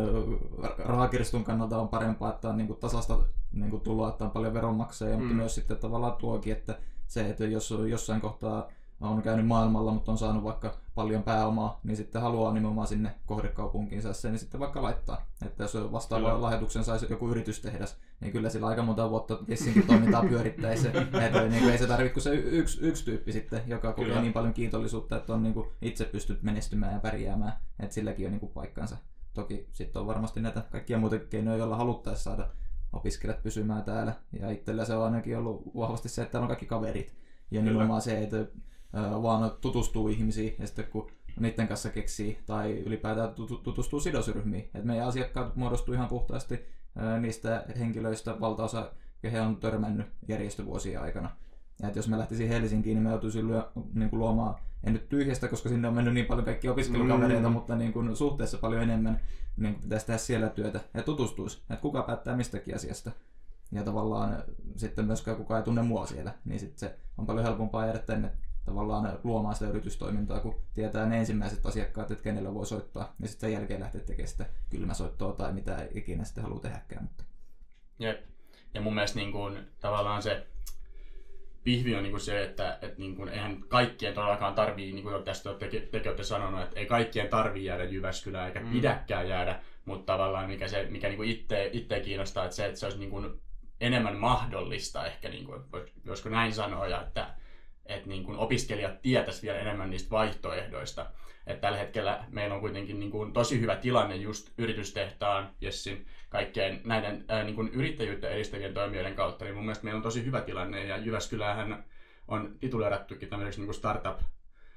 rahakirstun kannalta on parempaa, että on niin kuin, tasasta niin kuin, tuloa, että on paljon veronmaksajia, mm. mutta myös sitten tavallaan tuokin, että se, että jos jossain kohtaa on käynyt maailmalla, mutta on saanut vaikka paljon pääomaa, niin sitten haluaa nimenomaan sinne kohdekaupunkiinsa sen, niin sitten vaikka laittaa. Että jos vastaavan lahjoituksen saisi joku yritys tehdä, niin kyllä sillä aika monta vuotta Jessinkin toimintaa pyörittäisi. että [LAUGHS] niin kuin ei se tarvitse kuin se yksi, yksi tyyppi sitten, joka kokee kyllä. niin paljon kiitollisuutta, että on niin kuin itse pystyt menestymään ja pärjäämään. Että silläkin on niin kuin paikkansa. toki sitten on varmasti näitä kaikkia muita keinoja, joilla haluttaisiin saada opiskelijat pysymään täällä. Ja itsellä se on ainakin ollut vahvasti se, että täällä on kaikki kaverit. Ja Kyllä. nimenomaan se, että vaan tutustuu ihmisiin ja sitten kun niiden kanssa keksii tai ylipäätään tutu- tutustuu sidosryhmiin. Et meidän asiakkaat muodostuu ihan puhtaasti niistä henkilöistä valtaosa, kehen on törmännyt järjestövuosien aikana. Ja että jos me lähtisi Helsinkiin, niin me joutuisin lyö, niin kuin luomaan, en nyt tyhjästä, koska sinne on mennyt niin paljon kaikkia opiskelukavereita, Mm. mutta niin kuin suhteessa paljon enemmän, niin pitäisi tehdä siellä työtä ja tutustuisi, että kuka päättää mistäkin asiasta. Ja tavallaan sitten myöskään kukaan ei tunne mua siellä, niin sitten se on paljon helpompaa jäädä tänne tavallaan luomaan sitä yritystoimintaa, kun tietää ne ensimmäiset asiakkaat, että kenellä voi soittaa, ja sitten sen jälkeen lähtee tekemään sitä kylmäsoittoa tai mitä ikinä sitten haluaa tehdäkään. Mutta Jep. Ja mun mielestä niin kuin, tavallaan se pihvi on niin kuin se, että et niin kuin, eihän kaikkien todellakaan tarvii, niin kuin tästä te, tekin olette sanonut, että ei kaikkien tarvii jäädä Jyväskylään eikä Mm. pidäkään jäädä, mutta tavallaan mikä, se, mikä niin kuin itse, itse kiinnostaa, että se, että se olisi niin kuin enemmän mahdollista ehkä, niin kuin, vois- voisiko näin sanoa, ja että, että niin kuin opiskelijat tietäisi vielä enemmän niistä vaihtoehdoista. Että tällä hetkellä meillä on kuitenkin niin kuin tosi hyvä tilanne just yritystehtaan, Jessin, kaikkien näiden ää, niin kuin yrittäjyyttä edistävien toimijoiden kautta, niin mun mielestä meillä on tosi hyvä tilanne, ja Jyväskylähän on tituleerattukin tämmöiseksi niin kuin startup,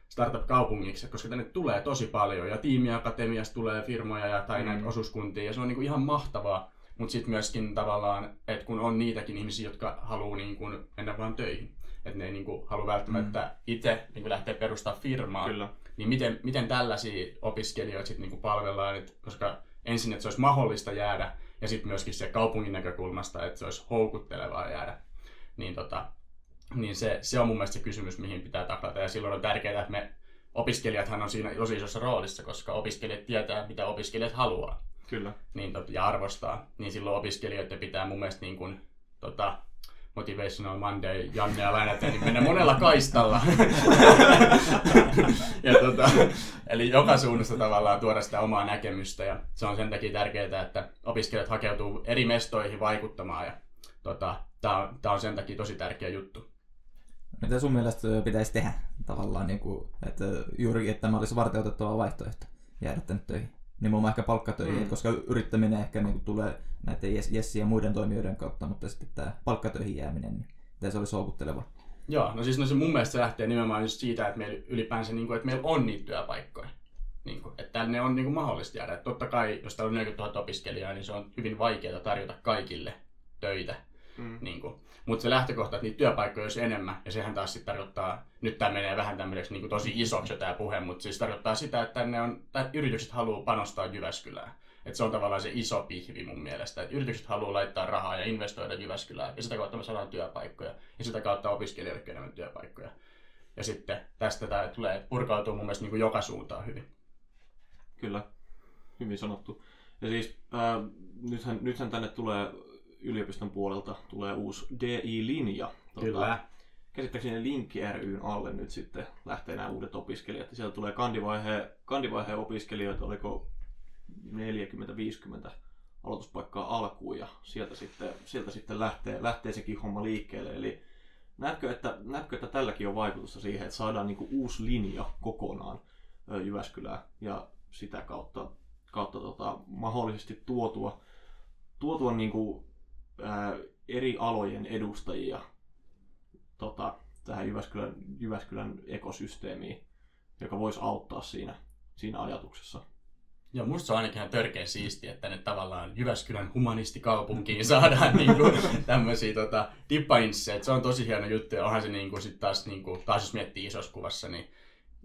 startup-kaupungiksi, koska tänne tulee tosi paljon, ja tiimiakatemiasta tulee firmoja ja, tai mm. näitä osuuskuntia, ja se on niin kuin ihan mahtavaa, mutta sitten myöskin tavallaan, että kun on niitäkin ihmisiä, jotka haluaa niin kuin mennä vaan töihin, että ne ei niin kuin halua välttämättä mm. itse niin kuin lähteä perustamaan firmaa, Kyllä. niin miten, miten tällaisia opiskelijoita sitten niinku palvellaan, et, koska ensin, että se olisi mahdollista jäädä, ja sitten myöskin se kaupungin näkökulmasta, että se olisi houkuttelevaa jäädä, niin, tota, niin se, se on mun mielestä se kysymys, mihin pitää taklata, ja silloin on tärkeää, että me opiskelijathan on siinä tosi isossa roolissa, koska opiskelijat tietää, mitä opiskelijat haluaa Kyllä. niin, tot, ja arvostaa, niin silloin opiskelijoiden pitää mun mielestä niin kuin, tota, Motivational Monday Janne ja lainata, niin mennä monella kaistalla. [LAUGHS] ja tota, eli joka suunnasta tavallaan tuoda sitä omaa näkemystä ja se on sen takia tärkeää, että opiskelijat hakeutuu eri mestoihin vaikuttamaan ja tota, tämä on, tää on sen takia tosi tärkeä juttu. mitä sun mielestä pitäisi tehdä tavallaan, niin kuin, että juuri, että tämä olisi varteutettava vaihtoehto jäädä tänne töihin? Nimenomaan ehkä palkkatöihin, Mm. koska yrittäminen ehkä niin kuin, tulee näiden Jes- Jessin ja muiden toimijoiden kautta, mutta sitten tämä palkkatöihin jääminen, niin miten se olisi houkutteleva? Joo, no siis no se mun mielestä se lähtee nimenomaan just siitä, että meillä ylipäänsä, niin kuin, että meillä on niitä työpaikkoja. Niin kuin, että tänne on niin kuin, mahdollista jäädä. Että totta kai, jos täällä on 40 000 opiskelijaa, niin se on hyvin vaikeaa tarjota kaikille töitä. Mm. Niin kuin. Mutta se lähtökohta, että niitä työpaikkoja olisi enemmän, ja sehän taas sitten tarkoittaa, nyt tämä menee vähän tämmöiseksi niin tosi isoksi tämä puhe, mutta siis tarkoittaa sitä, että tänne on, tai yritykset haluaa panostaa Jyväskylään. Et se on tavallaan se iso pihvi mun mielestä, että yritykset haluaa laittaa rahaa ja investoida Jyväskylään, ja sitä kautta me saadaan työpaikkoja, ja sitä kautta opiskelijoillekin enemmän työpaikkoja. Ja sitten tästä tämä tulee purkautuu mun mielestä niin kuin joka suuntaan hyvin. Kyllä, hyvin sanottu. Ja siis ää, nythän, nythän tänne tulee yliopiston puolelta tulee uusi DI-linja. Käsittääkseni Linkki ryn alle nyt sitten lähtee nämä uudet opiskelijat. Ja sieltä tulee kandivaiheen, kandivaiheen opiskelijoita, oliko 40-50 aloituspaikkaa alkuun ja sieltä sitten, sieltä sitten lähtee, lähtee sekin homma liikkeelle. Eli näetkö että, näetkö, että tälläkin on vaikutusta siihen, että saadaan niinku uusi linja kokonaan Jyväskylään ja sitä kautta, kautta tota, mahdollisesti tuotua, tuotua niinku, ää, eri alojen edustajia tota, tähän Jyväskylän, Jyväskylän ekosysteemiin, joka voisi auttaa siinä, siinä ajatuksessa. Joo, musta se on ainakin ihan törkeä siistiä, että tänne tavallaan Jyväskylän humanistikaupunkiin saadaan [LAUGHS] niinku tämmöisiä tota, dippainsseja. Se on tosi hieno juttu ja onhan se niinku, sit taas, niinku, taas jos miettii isossa kuvassa, niin,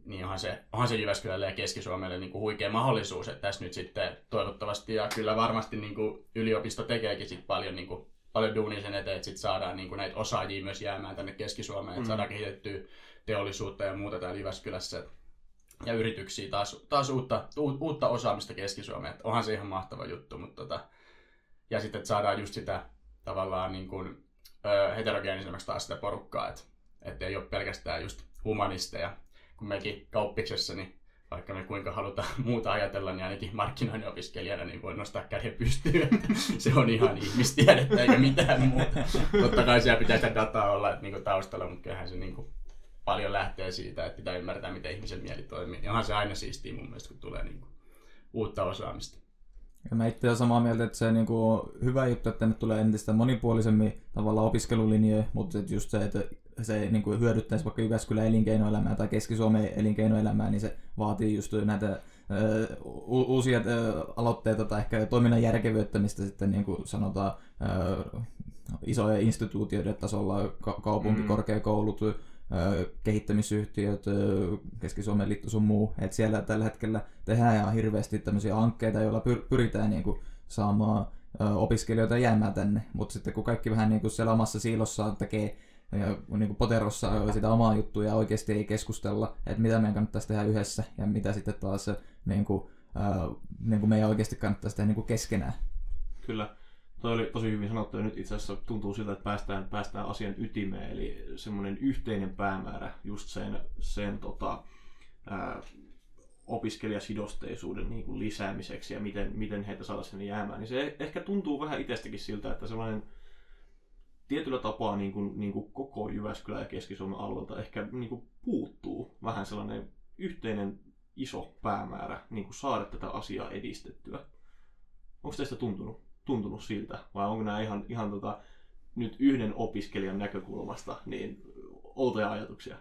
niin onhan, se, onhan se Jyväskylälle ja Keski-Suomelle niinku huikea mahdollisuus, että tässä nyt sitten toivottavasti ja kyllä varmasti niinku, yliopisto tekeekin sit paljon, niinku, paljon duunia sen eteen, että sit saadaan niinku, näitä osaajia myös jäämään tänne Keski-Suomeen, että Mm. saadaan kehitettyä teollisuutta ja muuta täällä Jyväskylässä ja yrityksiä taas, taas uutta, u, uutta osaamista Keski-Suomeen. Että onhan se ihan mahtava juttu, mutta tota, ja sitten että saadaan just sitä tavallaan niin kuin, ö, heterogeenisemmäksi taas sitä porukkaa, että et ei ole pelkästään just humanisteja, kun mekin kauppiksessa, niin vaikka me kuinka halutaan [LAUGHS] muuta ajatella, niin ainakin markkinoinnin opiskelijana niin voi nostaa käden pystyyn, se on ihan ihmistiedettä eikä mitään muuta. Totta kai siellä pitää sitä dataa olla että, niin kuin taustalla, mutta kyllähän se niin kuin, paljon lähtee siitä, että pitää ymmärtää, miten ihmisen mieli toimii. Ja onhan se aina siistiä mun mielestä, kun tulee niin kuin, uutta osaamista. Ja mä itse olen samaa mieltä, että se on hyvä juttu, että tänne tulee entistä monipuolisemmin tavallaan opiskelulinjoja, mutta just se, että se niinku hyödyttäisi vaikka Jyväskylän elinkeinoelämää tai Keski-Suomen elinkeinoelämää, niin se vaatii just näitä ö, u- uusia ö, aloitteita tai ehkä toiminnan järkevyyttämistä sitten niin kuin sanotaan ö, isojen instituutioiden tasolla, ka- kaupunki, Mm. kehittämisyhtiöt, Keski-Suomen liitto sun muu, että siellä tällä hetkellä tehdään ihan hirveästi tämmöisiä hankkeita, joilla pyr- pyritään niin kuin saamaan opiskelijoita jäämään tänne, mutta sitten kun kaikki vähän niin kuin siellä omassa siilossaan tekee niin kuin poterossa sitä omaa juttua ja oikeasti ei keskustella, että mitä meidän kannattaisi tehdä yhdessä ja mitä sitten taas niin kuin, ää, niin kuin meidän oikeasti kannattaisi tehdä niin kuin keskenään. Kyllä. Toi oli tosi hyvin sanottu ja nyt itse asiassa tuntuu siltä, että päästään, päästään asian ytimeen, eli semmoinen yhteinen päämäärä just sen, sen tota, ää, opiskelijasidosteisuuden niin kuin lisäämiseksi ja miten, miten heitä saada sinne jäämään, niin se ehkä tuntuu vähän itsestäkin siltä, että sellainen tietyllä tapaa niin kuin, niin kuin koko Jyväskylän ja Keski-Suomen alueelta ehkä niin kuin puuttuu vähän sellainen yhteinen iso päämäärä niin kuin saada tätä asiaa edistettyä. Onko teistä tuntunut, tuntunut siltä vai onko nämä ihan, ihan tota, nyt yhden opiskelijan näkökulmasta niin outoja ajatuksia?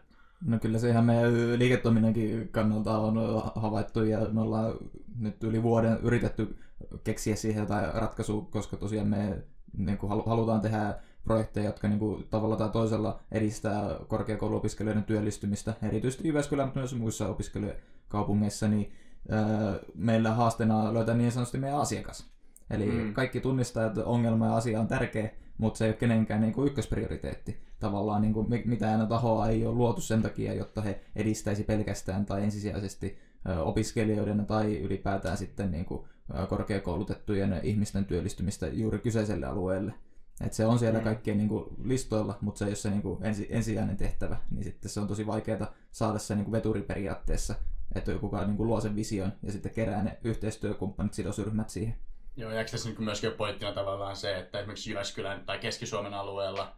No kyllä se ihan meidän liiketoiminnankin kannalta on havaittu ja me ollaan nyt yli vuoden yritetty keksiä siihen jotain ratkaisua, koska tosiaan me niin halutaan tehdä projekteja, jotka niin kuin, tavalla tai toisella edistää korkeakouluopiskelijoiden työllistymistä, erityisesti Jyväskylän, mutta myös muissa opiskelijakaupungeissa, niin ää, meillä haasteena löytää niin sanotusti meidän asiakas. Eli Mm. kaikki tunnistaa, että ongelma ja asia on tärkeä, mutta se ei ole kenenkään niin kuin ykkösprioriteetti. Tavallaan niin kuin, mi- mitään tahoa ei ole luotu sen takia, jotta he edistäisi pelkästään tai ensisijaisesti opiskelijoiden tai ylipäätään sitten niin kuin, korkeakoulutettujen ihmisten työllistymistä juuri kyseiselle alueelle. Et se on siellä Mm. kaikkien niin kuin, listoilla, mutta se ei ole se niin kuin, ensi, ensisijainen tehtävä, niin sitten se on tosi vaikeaa saada se niin kuin veturiperiaatteessa, että kuka niin kuin, luo sen vision ja sitten kerää ne yhteistyökumppanit, sidosryhmät siihen. Joo, ja tässä niin myöskin pointtina tavallaan se, että esimerkiksi Jyväskylän tai Keski-Suomen alueella,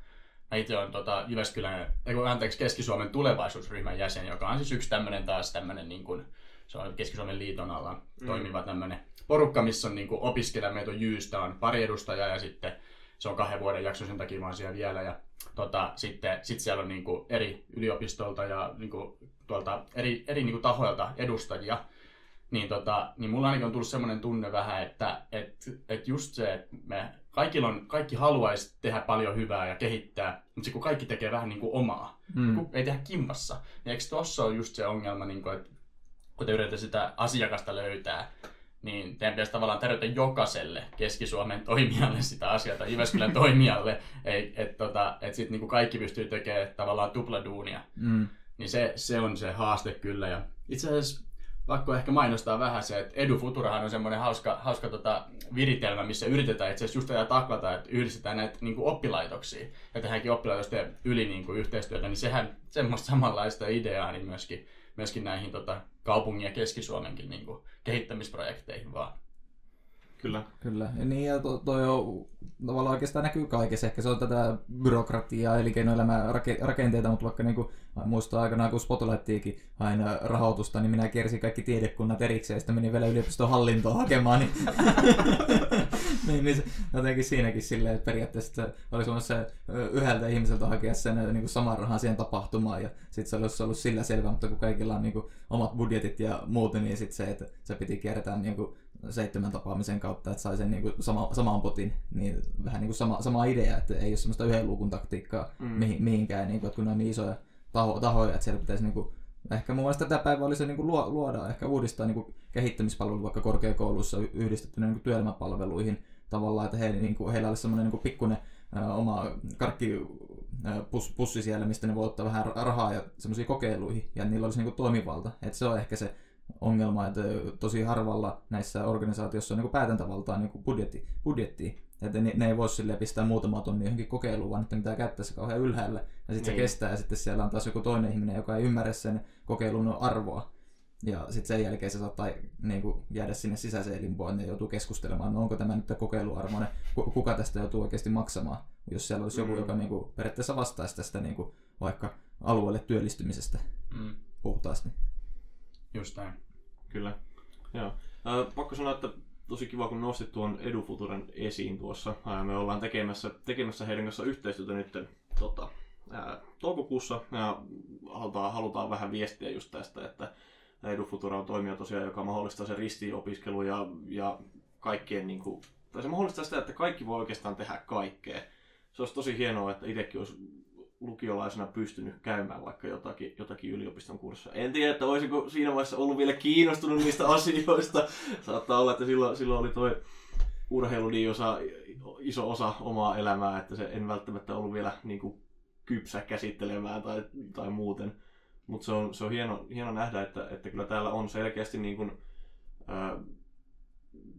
mä itse olen tota Jyväskylän, anteeksi, Keski-Suomen tulevaisuusryhmän jäsen, joka on siis yksi tämmöinen taas tämmöinen, niin kuin, se on Keski-Suomen liiton alla Mm. toimiva tämmöinen porukka, missä on niin kuin opiskelija, meitä on Jyystä, on pari edustajaa ja sitten se on kahden vuoden jakso, sen takia mä oon siellä vielä. Ja tota, sitten sit siellä on niin kuin eri yliopistolta ja niin kuin tuolta eri, eri niin kuin tahoilta edustajia niin, tota, niin mulla ainakin on tullut semmoinen tunne vähän, että et, et just se, että me kaikilla on, kaikki haluaisi tehdä paljon hyvää ja kehittää, mutta kun kaikki tekee vähän niin kuin omaa, Mm. kun ei tehdä kimpassa, niin eikö tuossa ole just se ongelma, niin kuin, että kun te yritätte sitä asiakasta löytää, niin teidän pitäisi tavallaan tarjota jokaiselle Keski-Suomen toimijalle sitä asiaa tai Jyväskylän [LAUGHS] toimijalle, että tota, et sitten niin kaikki pystyy tekemään tavallaan tupladuunia. Mm. Niin se, se on se haaste kyllä. Ja itse asiassa pakko ehkä mainostaa vähän se, että Edu Futurahan on semmoinen hauska, hauska tota viritelmä, missä yritetään itse asiassa just tätä taklata, että yhdistetään näitä niin kuin oppilaitoksia ja tehdäänkin oppilaitosten yli niin kuin yhteistyötä, niin sehän semmoista samanlaista ideaa niin myöskin, myöskin näihin tota, kaupungin ja Keski-Suomenkin niin kuin kehittämisprojekteihin vaan. Kyllä. Kyllä. Ja niin, ja to, toi on, tavallaan oikeastaan näkyy kaikessa. Ehkä se on tätä byrokratiaa, elinkeinoelämän rake, rakenteita, mutta vaikka niin kuin, muistaa aikanaan, kun Spotlightiinkin aina rahoitusta, niin minä kiersin kaikki tiedekunnat erikseen, ja sitten menin vielä yliopiston hallintoon hakemaan, niin, [LAUGHS] niin, niin jotenkin siinäkin silleen, että periaatteessa se olisi voinut se yhdeltä ihmiseltä hakea sen niin kuin saman rahan siihen tapahtumaan, ja sitten se olisi ollut sillä selvä, mutta kun kaikilla on niin kuin, omat budjetit ja muut, niin sitten se, että se piti kiertää niin kuin, seitsemän tapaamisen kautta, että sai sen niin kuin sama, saman potin, niin vähän niin kuin sama, sama idea, että ei ole semmoista yhden luukun taktiikkaa Mm. mihin, mihinkään, niin kuin, että kun ne on niin isoja taho, tahoja, että siellä pitäisi niin kuin, ehkä mun mielestä tätä päivää olisi niin kuin luo, luoda, ehkä uudistaa niin kuin kehittämispalvelut vaikka korkeakoulussa yhdistettynä niin kuin työelämäpalveluihin tavallaan, että he, niin kuin, heillä olisi semmoinen niin kuin pikkuinen oma karkki ää, pus, pussi siellä, mistä ne voi ottaa vähän ra- rahaa ja semmoisiin kokeiluihin, ja niillä olisi niin kuin toimivalta, että se on ehkä se ongelma, että tosi harvalla näissä organisaatioissa on niin päätäntävaltaa niin budjetti, budjettiin. Että ne, ne ei voi silleen pistää muutama tonni johonkin kokeiluun, vaan että pitää käyttää se kauhean ylhäällä. Ja sitten Niin. se kestää ja sitten siellä on taas joku toinen ihminen, joka ei ymmärrä sen kokeilun arvoa. Ja sitten sen jälkeen se saattaa niin kuin, jäädä sinne sisäiseen limboon ja joutuu keskustelemaan, no onko tämä nyt kokeiluarvoinen, ku- kuka tästä joutuu oikeasti maksamaan. Jos siellä olisi joku, Mm. joka niin kuin, periaatteessa vastaisi tästä niin kuin, vaikka alueelle työllistymisestä Mm, puhtaasti. Just näin. Kyllä. Joo. Äh, pakko sanoa, että tosi kiva, kun nostit tuon Edufuturen esiin tuossa. Ää, me ollaan tekemässä, tekemässä heidän kanssa yhteistyötä nyt tota, ää, toukokuussa ja halutaan, halutaan vähän viestiä just tästä, että Edufutura on toimija tosiaan, joka mahdollistaa sen ristiopiskelu ja, ja kaikkien niin kuin, tai se mahdollistaa sitä, että kaikki voi oikeastaan tehdä kaikkea. Se olisi tosi hienoa, että itsekin olisi lukiolaisena pystynyt käymään vaikka jotakin, jotakin yliopiston kurssia. En tiedä, että olisiko siinä vaiheessa ollut vielä kiinnostunut niistä [LAUGHS] asioista. Saattaa olla, että silloin, silloin oli toi urheilu niin osa, iso osa omaa elämää, että se en välttämättä ollut vielä niin kuin, kypsä käsittelemään tai, tai muuten. Mutta se on, se on hieno, hieno nähdä, että, että kyllä täällä on selkeästi niin kuin, ää,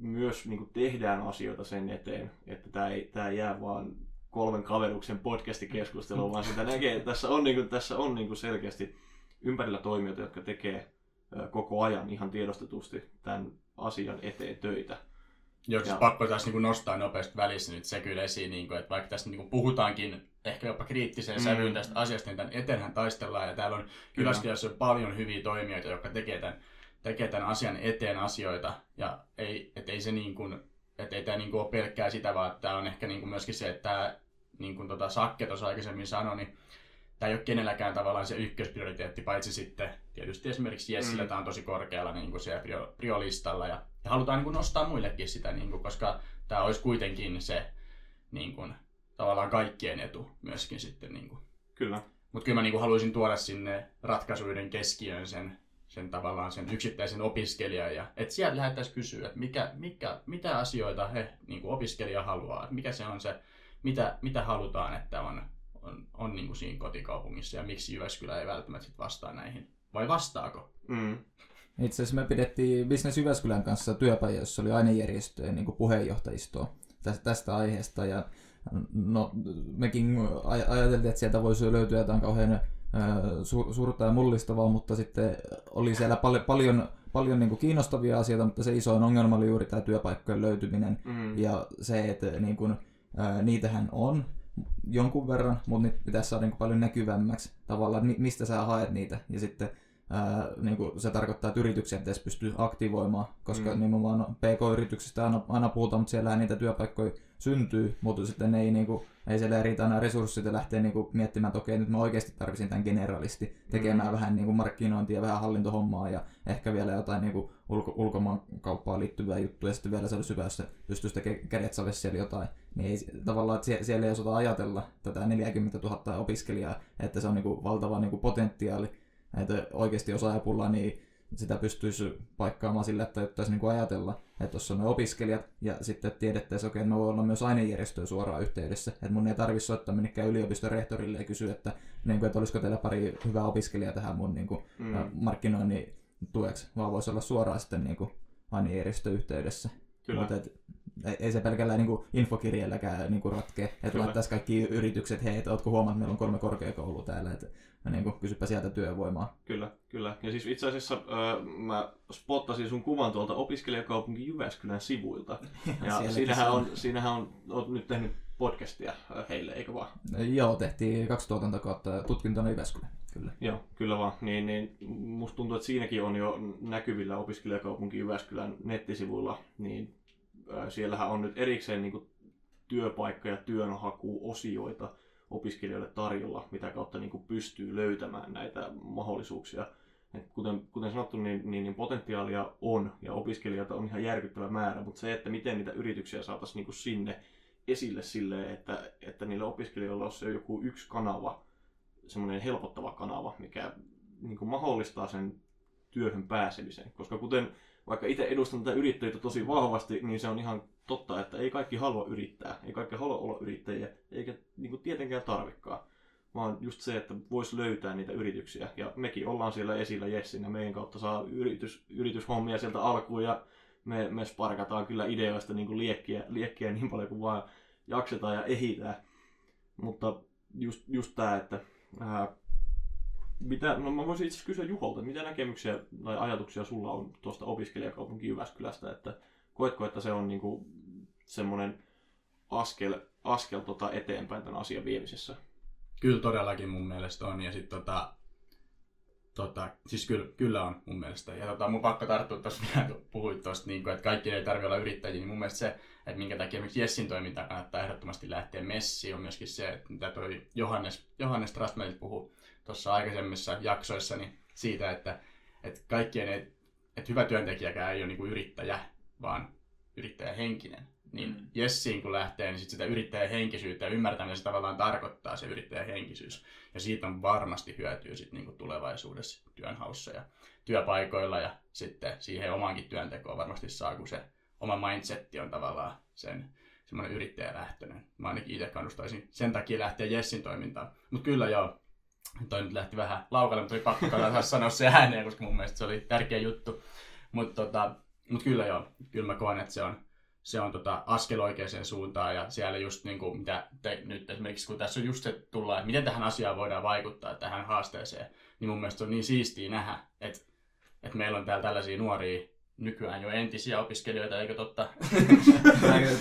myös niin kuin tehdään asioita sen eteen, että tämä ei, tää ei jää vaan kolmen kaveruksen podcastikeskustelua, vaan sitä näkee, että tässä on, niin kuin, tässä on niin kuin selkeästi ympärillä toimijoita, jotka tekee koko ajan ihan tiedostetusti tämän asian eteen töitä. Joo, siis pakko tässä niin nostaa nopeasti välissä nyt se kyllä esiin, niin kuin, että vaikka tässä niin puhutaankin ehkä jopa kriittiseen mm. sävyyn tästä asiasta, niin tämän eteenhän taistellaan. Ja täällä on Jyväskylässä paljon hyviä toimijoita, jotka tekee tämän, tekee tämän asian eteen asioita. Ja ei, et ei se niin kuin, että ei tämä niin kuin ole pelkkää sitä, vaan tämä on ehkä niin kuin myöskin se, että tämä niin kuin tota Sakke tuossa aikaisemmin sanoi, niin tämä ei ole kenelläkään tavallaan se ykkösprioriteetti, paitsi sitten tietysti esimerkiksi Jessillä mm. tämä on tosi korkealla niin kuin siellä prio, priolistalla ja, ja halutaan niin kuin nostaa muillekin sitä, niin kuin, koska tämä olisi kuitenkin se niin kuin, tavallaan kaikkien etu myöskin sitten. Niin kuin. Kyllä. Mutta kyllä mä niin kuin, haluaisin tuoda sinne ratkaisuiden keskiöön sen, sen tavallaan sen yksittäisen opiskelijan, ja että sieltä lähdettäisiin kysyä, että mikä, mikä, mitä asioita he niin kuin opiskelija haluaa, että mikä se on se mitä, mitä halutaan, että on, on, on niin kuin siinä kotikaupungissa ja miksi Jyväskylä ei välttämättä sit vastaa näihin. Vai vastaako? Mm. Itse asiassa me pidettiin Business Jyväskylän kanssa työpaja, jossa oli ainejärjestöjen niin puheenjohtajistoa tästä, tästä aiheesta. Ja no, mekin ajateltiin, että sieltä voisi löytyä jotain kauhean suurta ja mullistavaa, mutta sitten oli siellä pal- paljon, paljon niin kiinnostavia asioita, mutta se isoin ongelma oli juuri tämä työpaikkojen löytyminen mm. ja se, että niin kuin, Niitähän on jonkun verran, mutta niitä pitäisi saada niin paljon näkyvämmäksi tavallaan, että mistä sä haet niitä. Ja sitten ää, niin kuin se tarkoittaa, että yrityksiä pitäisi pystyä aktivoimaan, koska mm. nimenomaan PK-yrityksistä aina, aina puhutaan, mutta siellä niitä työpaikkoja syntyy, mutta sitten ei, niin kuin, ei siellä riitä aina resurssit ja lähtee niin kuin, miettimään, että okei, nyt mä oikeasti tarvitsin tämän generalisti tekemään mm. vähän niin kuin, markkinointia, vähän hallintohommaa ja ehkä vielä jotain niin kuin, ulko- ulkomaankauppaan liittyvää juttuja ja sitten vielä se olisi hyvä, jos se pystyisi tekemään kädet siellä jotain. Niin ei, tavallaan, että sie- siellä ei osata ajatella tätä 40 000 opiskelijaa, että se on niin kuin, valtava niin kuin, potentiaali, että oikeasti osaajapulla, niin sitä pystyisi paikkaamaan sillä, että jottaisi niin ajatella, että tuossa on ne opiskelijat ja sitten tiedettäisiin, että okei, me voi olla myös ainejärjestöön suoraan yhteydessä. Että mun ei tarvitse soittaa minnekään yliopiston rehtorille ja kysyä, että, niin kuin, että olisiko teillä pari hyvää opiskelijaa tähän mun niin kuin, mm. markkinoinnin tueksi, vaan voisi olla suoraan sitten niin kuin, ainejärjestön yhteydessä. Kyllä. Mutta et, ei se pelkällä niin infokirjeelläkään niin ratkee, että laittaisi kaikki yritykset, hei, että ootko huomannut, että meillä on kolme korkeakoulua täällä, että ja niin kuin, kysypä sieltä työvoimaa. Kyllä, kyllä. Ja siis itse asiassa äh, mä spottasin sun kuvan tuolta opiskelijakaupunki Jyväskylän sivuilta. [LAUGHS] Ja siinähän on, siinähän on, oot nyt tehnyt podcastia heille, eikö vaan? Joo, tehtiin kaksi tuotantokautta tutkintona Jyväskylän. Kyllä. Joo, kyllä vaan. Niin, niin musta tuntuu, että siinäkin on jo näkyvillä opiskelijakaupunki Jyväskylän nettisivuilla, niin äh, siellähän on nyt erikseen niin kuin, työpaikka- ja työnhakuosioita, opiskelijoille tarjolla, mitä kautta niin kuin pystyy löytämään näitä mahdollisuuksia. Et kuten, kuten sanottu, niin, niin, niin potentiaalia on ja opiskelijoita on ihan järkyttävä määrä, mutta se, että miten niitä yrityksiä saataisiin niin kuin sinne esille silleen, että, että niillä opiskelijoilla olisi joku yksi kanava, semmoinen helpottava kanava, mikä niin kuin mahdollistaa sen työhön pääsemisen. Koska kuten vaikka itse edustan tätä yrittäjyyttä tosi vahvasti, niin se on ihan totta, että ei kaikki halua yrittää, ei kaikki halua olla yrittäjiä, eikä niin kuin tietenkään tarvikaan. Vaan just se, että voisi löytää niitä yrityksiä. Ja mekin ollaan siellä esillä Jessin ja meidän kautta saa yritys, yrityshommia sieltä alkuun ja me, me sparkataan kyllä ideoista niin kuin liekkiä, liekkiä niin paljon kuin vaan jaksetaan ja ehitään. Mutta just, just tämä, että ää, mitä, no mä voisin itse kysyä Juholta, mitä näkemyksiä tai ajatuksia sulla on tuosta opiskelijakaupunki Jyväskylästä, että koetko, että se on niinku semmoinen askel, askel tota eteenpäin tämän asian viemisessä? Kyllä todellakin mun mielestä on. Ja sitten tota, tota, siis kyllä, kyllä on mun mielestä. Ja tota, mun pakko tarttua tuossa kun puhuit tuosta, niin että kaikki ei tarvitse olla yrittäjiä, niin mun mielestä se, että minkä takia esimerkiksi Jessin toimintaa kannattaa ehdottomasti lähteä messiin, on myöskin se, että mitä toi Johannes, Johannes Trastmelit puhui tuossa aikaisemmissa jaksoissa, niin siitä, että, että kaikkien ei, että hyvä työntekijäkään ei ole niin kuin yrittäjä, vaan yrittäjähenkinen. Niin mm. Jessiin kun lähtee, niin sit sitä yrittäjähenkisyyttä ja ymmärtää, mitä se tavallaan tarkoittaa, se yrittäjähenkisyys. Ja siitä on varmasti hyötyä sit niinku tulevaisuudessa työnhaussa ja työpaikoilla ja sitten siihen omaankin työntekoon varmasti saa, kun se oma mindsetti on tavallaan sen semmoinen yrittäjälähtöinen. Mä ainakin itse kannustaisin sen takia lähteä Jessin toimintaan. Mutta kyllä joo, toi nyt lähti vähän laukalle, mutta oli pakko sanoa se ääneen, koska mun mielestä se oli tärkeä juttu. Mutta tota, mut kyllä joo, kyllä mä koen, että se on, se on tota askel oikeaan suuntaan ja siellä just niin kuin, mitä te nyt esimerkiksi kun tässä on just se tullaan, että miten tähän asiaan voidaan vaikuttaa tähän haasteeseen, niin mun mielestä on niin siistiä nähdä, että, että meillä on täällä tällaisia nuoria nykyään jo entisiä opiskelijoita, eikö totta?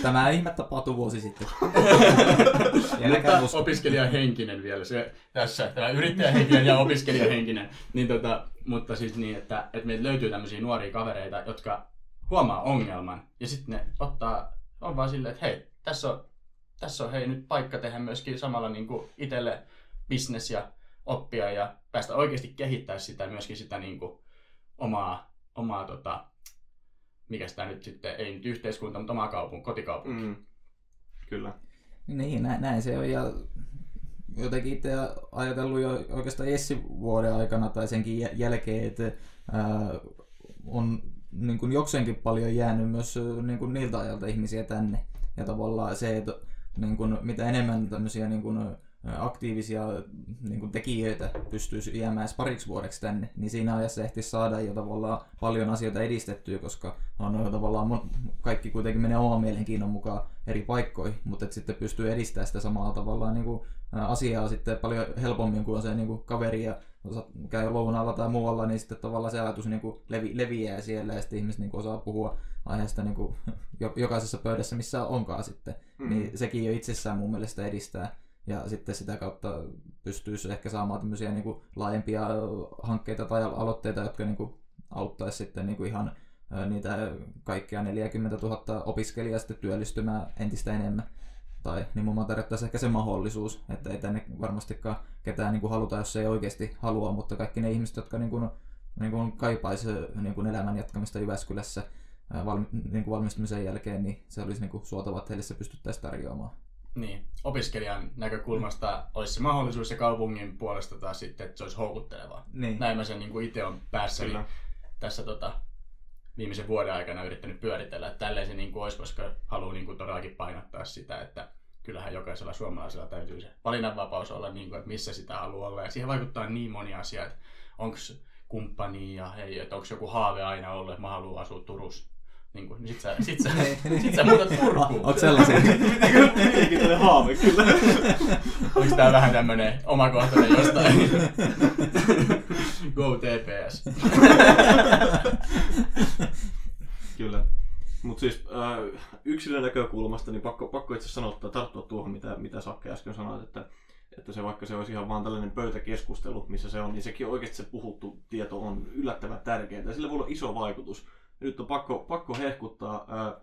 Tämä ihme tapahtui vuosi sitten. [LAUGHS] Mutta opiskelijahenkinen vielä se tässä, tämä yrittäjähenkinen ja opiskelijahenkinen. Niin tota, mutta siis niin, että, että meiltä löytyy tämmöisiä nuoria kavereita, jotka huomaa ongelman ja sitten ne ottaa, on vaan silleen, että hei, tässä on, tässä on hei nyt paikka tehdä myöskin samalla niin kuin itselle business ja oppia ja päästä oikeasti kehittää sitä myöskin sitä niin kuin omaa, omaa tota, mikä sitä nyt sitten, ei nyt yhteiskunta, mutta omaa kaupunki, kotikaupunki. Mm. Kyllä. Niin, näin, näin se on. Ja jotenkin itse ajatellut jo oikeastaan Essin vuoden aikana tai senkin jälkeen, että ää, on niin kuin jokseenkin paljon jäänyt myös niin kuin niiltä ajalta ihmisiä tänne. Ja tavallaan se, että niin kuin, mitä enemmän tämmöisiä niin kuin, aktiivisia niin kuin tekijöitä pystyisi jäämään pariksi vuodeksi tänne, niin siinä ajassa ehti saada jo tavallaan paljon asioita edistettyä, koska on tavallaan kaikki kuitenkin menee oman mielenkiinnon mukaan eri paikkoihin, mutta sitten pystyy edistämään sitä samalla tavallaan niin kuin, asiaa sitten paljon helpommin, kuin se niin kuin kaveri ja käy lounaalla tai muualla, niin sitten tavallaan se ajatus niin kuin levi, leviää siellä ja sitten ihmiset niin kuin osaa puhua aiheesta [LAUGHS] niin kuin jokaisessa pöydässä, missä onkaan sitten. Mm. Niin sekin jo itsessään mun mielestä edistää ja sitten sitä kautta pystyisi ehkä saamaan tämmöisiä niin kuin laajempia hankkeita tai aloitteita, jotka niin kuin auttaisi sitten niin kuin ihan niitä kaikkia 40 000 opiskelijaa sitten työllistymään entistä enemmän. Tai nimenomaan tarjottaisiin ehkä se mahdollisuus, että ei tänne varmastikaan ketään niin kuin haluta, jos ei oikeasti halua, mutta kaikki ne ihmiset, jotka niin kuin, niin kuin kaipaisi niin kuin elämän jatkamista Jyväskylässä valmi, niin kuin valmistumisen jälkeen, niin se olisi niin kuin suotavaa, että heille se pystyttäisiin tarjoamaan. Niin, opiskelijan näkökulmasta olisi se mahdollisuus ja kaupungin puolesta taas sitten, että se olisi houkuttelevaa. Niin. Näin mä sen niin kuin itse on päässäni tässä tota, viimeisen vuoden aikana yrittänyt pyöritellä, että tälleen se niin kuin olisi, koska haluan niin kuin todellakin painottaa sitä, että kyllähän jokaisella suomalaisella täytyy se valinnanvapaus olla, niin kuin, että missä sitä haluaa olla. Ja siihen vaikuttaa niin moni asia, että onko kumppani ja hei, että onko joku haave aina ollut, että mä haluan asua Turussa niin kuin, niin sit sä, sit sä, sit sä muutat Turkuun. Onko sellaisia? Mitenkin tälle haave kyllä. Onko tää vähän tämmönen omakohtainen jostain? Go TPS. kyllä. Mutta siis äh, yksilön näkökulmasta niin pakko, pakko itse sanoa, että tarttua tuohon, mitä, mitä Sakke äsken sanoit, että, että se vaikka se olisi ihan vaan tällainen pöytäkeskustelu, missä se on, niin sekin oikeasti se puhuttu tieto on yllättävän tärkeää ja sillä voi olla iso vaikutus nyt on pakko, pakko hehkuttaa ää,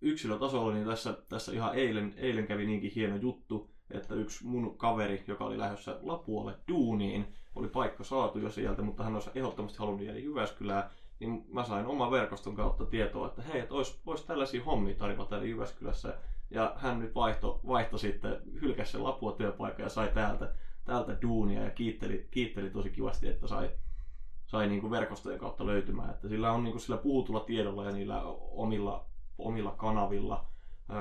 yksilötasolla, niin tässä, tässä ihan eilen, eilen kävi niinkin hieno juttu, että yksi mun kaveri, joka oli lähdössä Lapualle duuniin, oli paikka saatu jo sieltä, mutta hän olisi ehdottomasti halunnut jäädä Jyväskylään, niin mä sain oman verkoston kautta tietoa, että hei, että olisi, olisi tällaisia hommia tarjolla täällä Jyväskylässä. Ja hän nyt vaihto, vaihto sitten, hylkäsi sen Lapua työpaikan ja sai täältä, täältä duunia ja kiitteli, kiitteli tosi kivasti, että sai, sai niin kuin verkostojen kautta löytymään. Että sillä on niin kuin sillä puhutulla tiedolla ja niillä omilla, omilla kanavilla,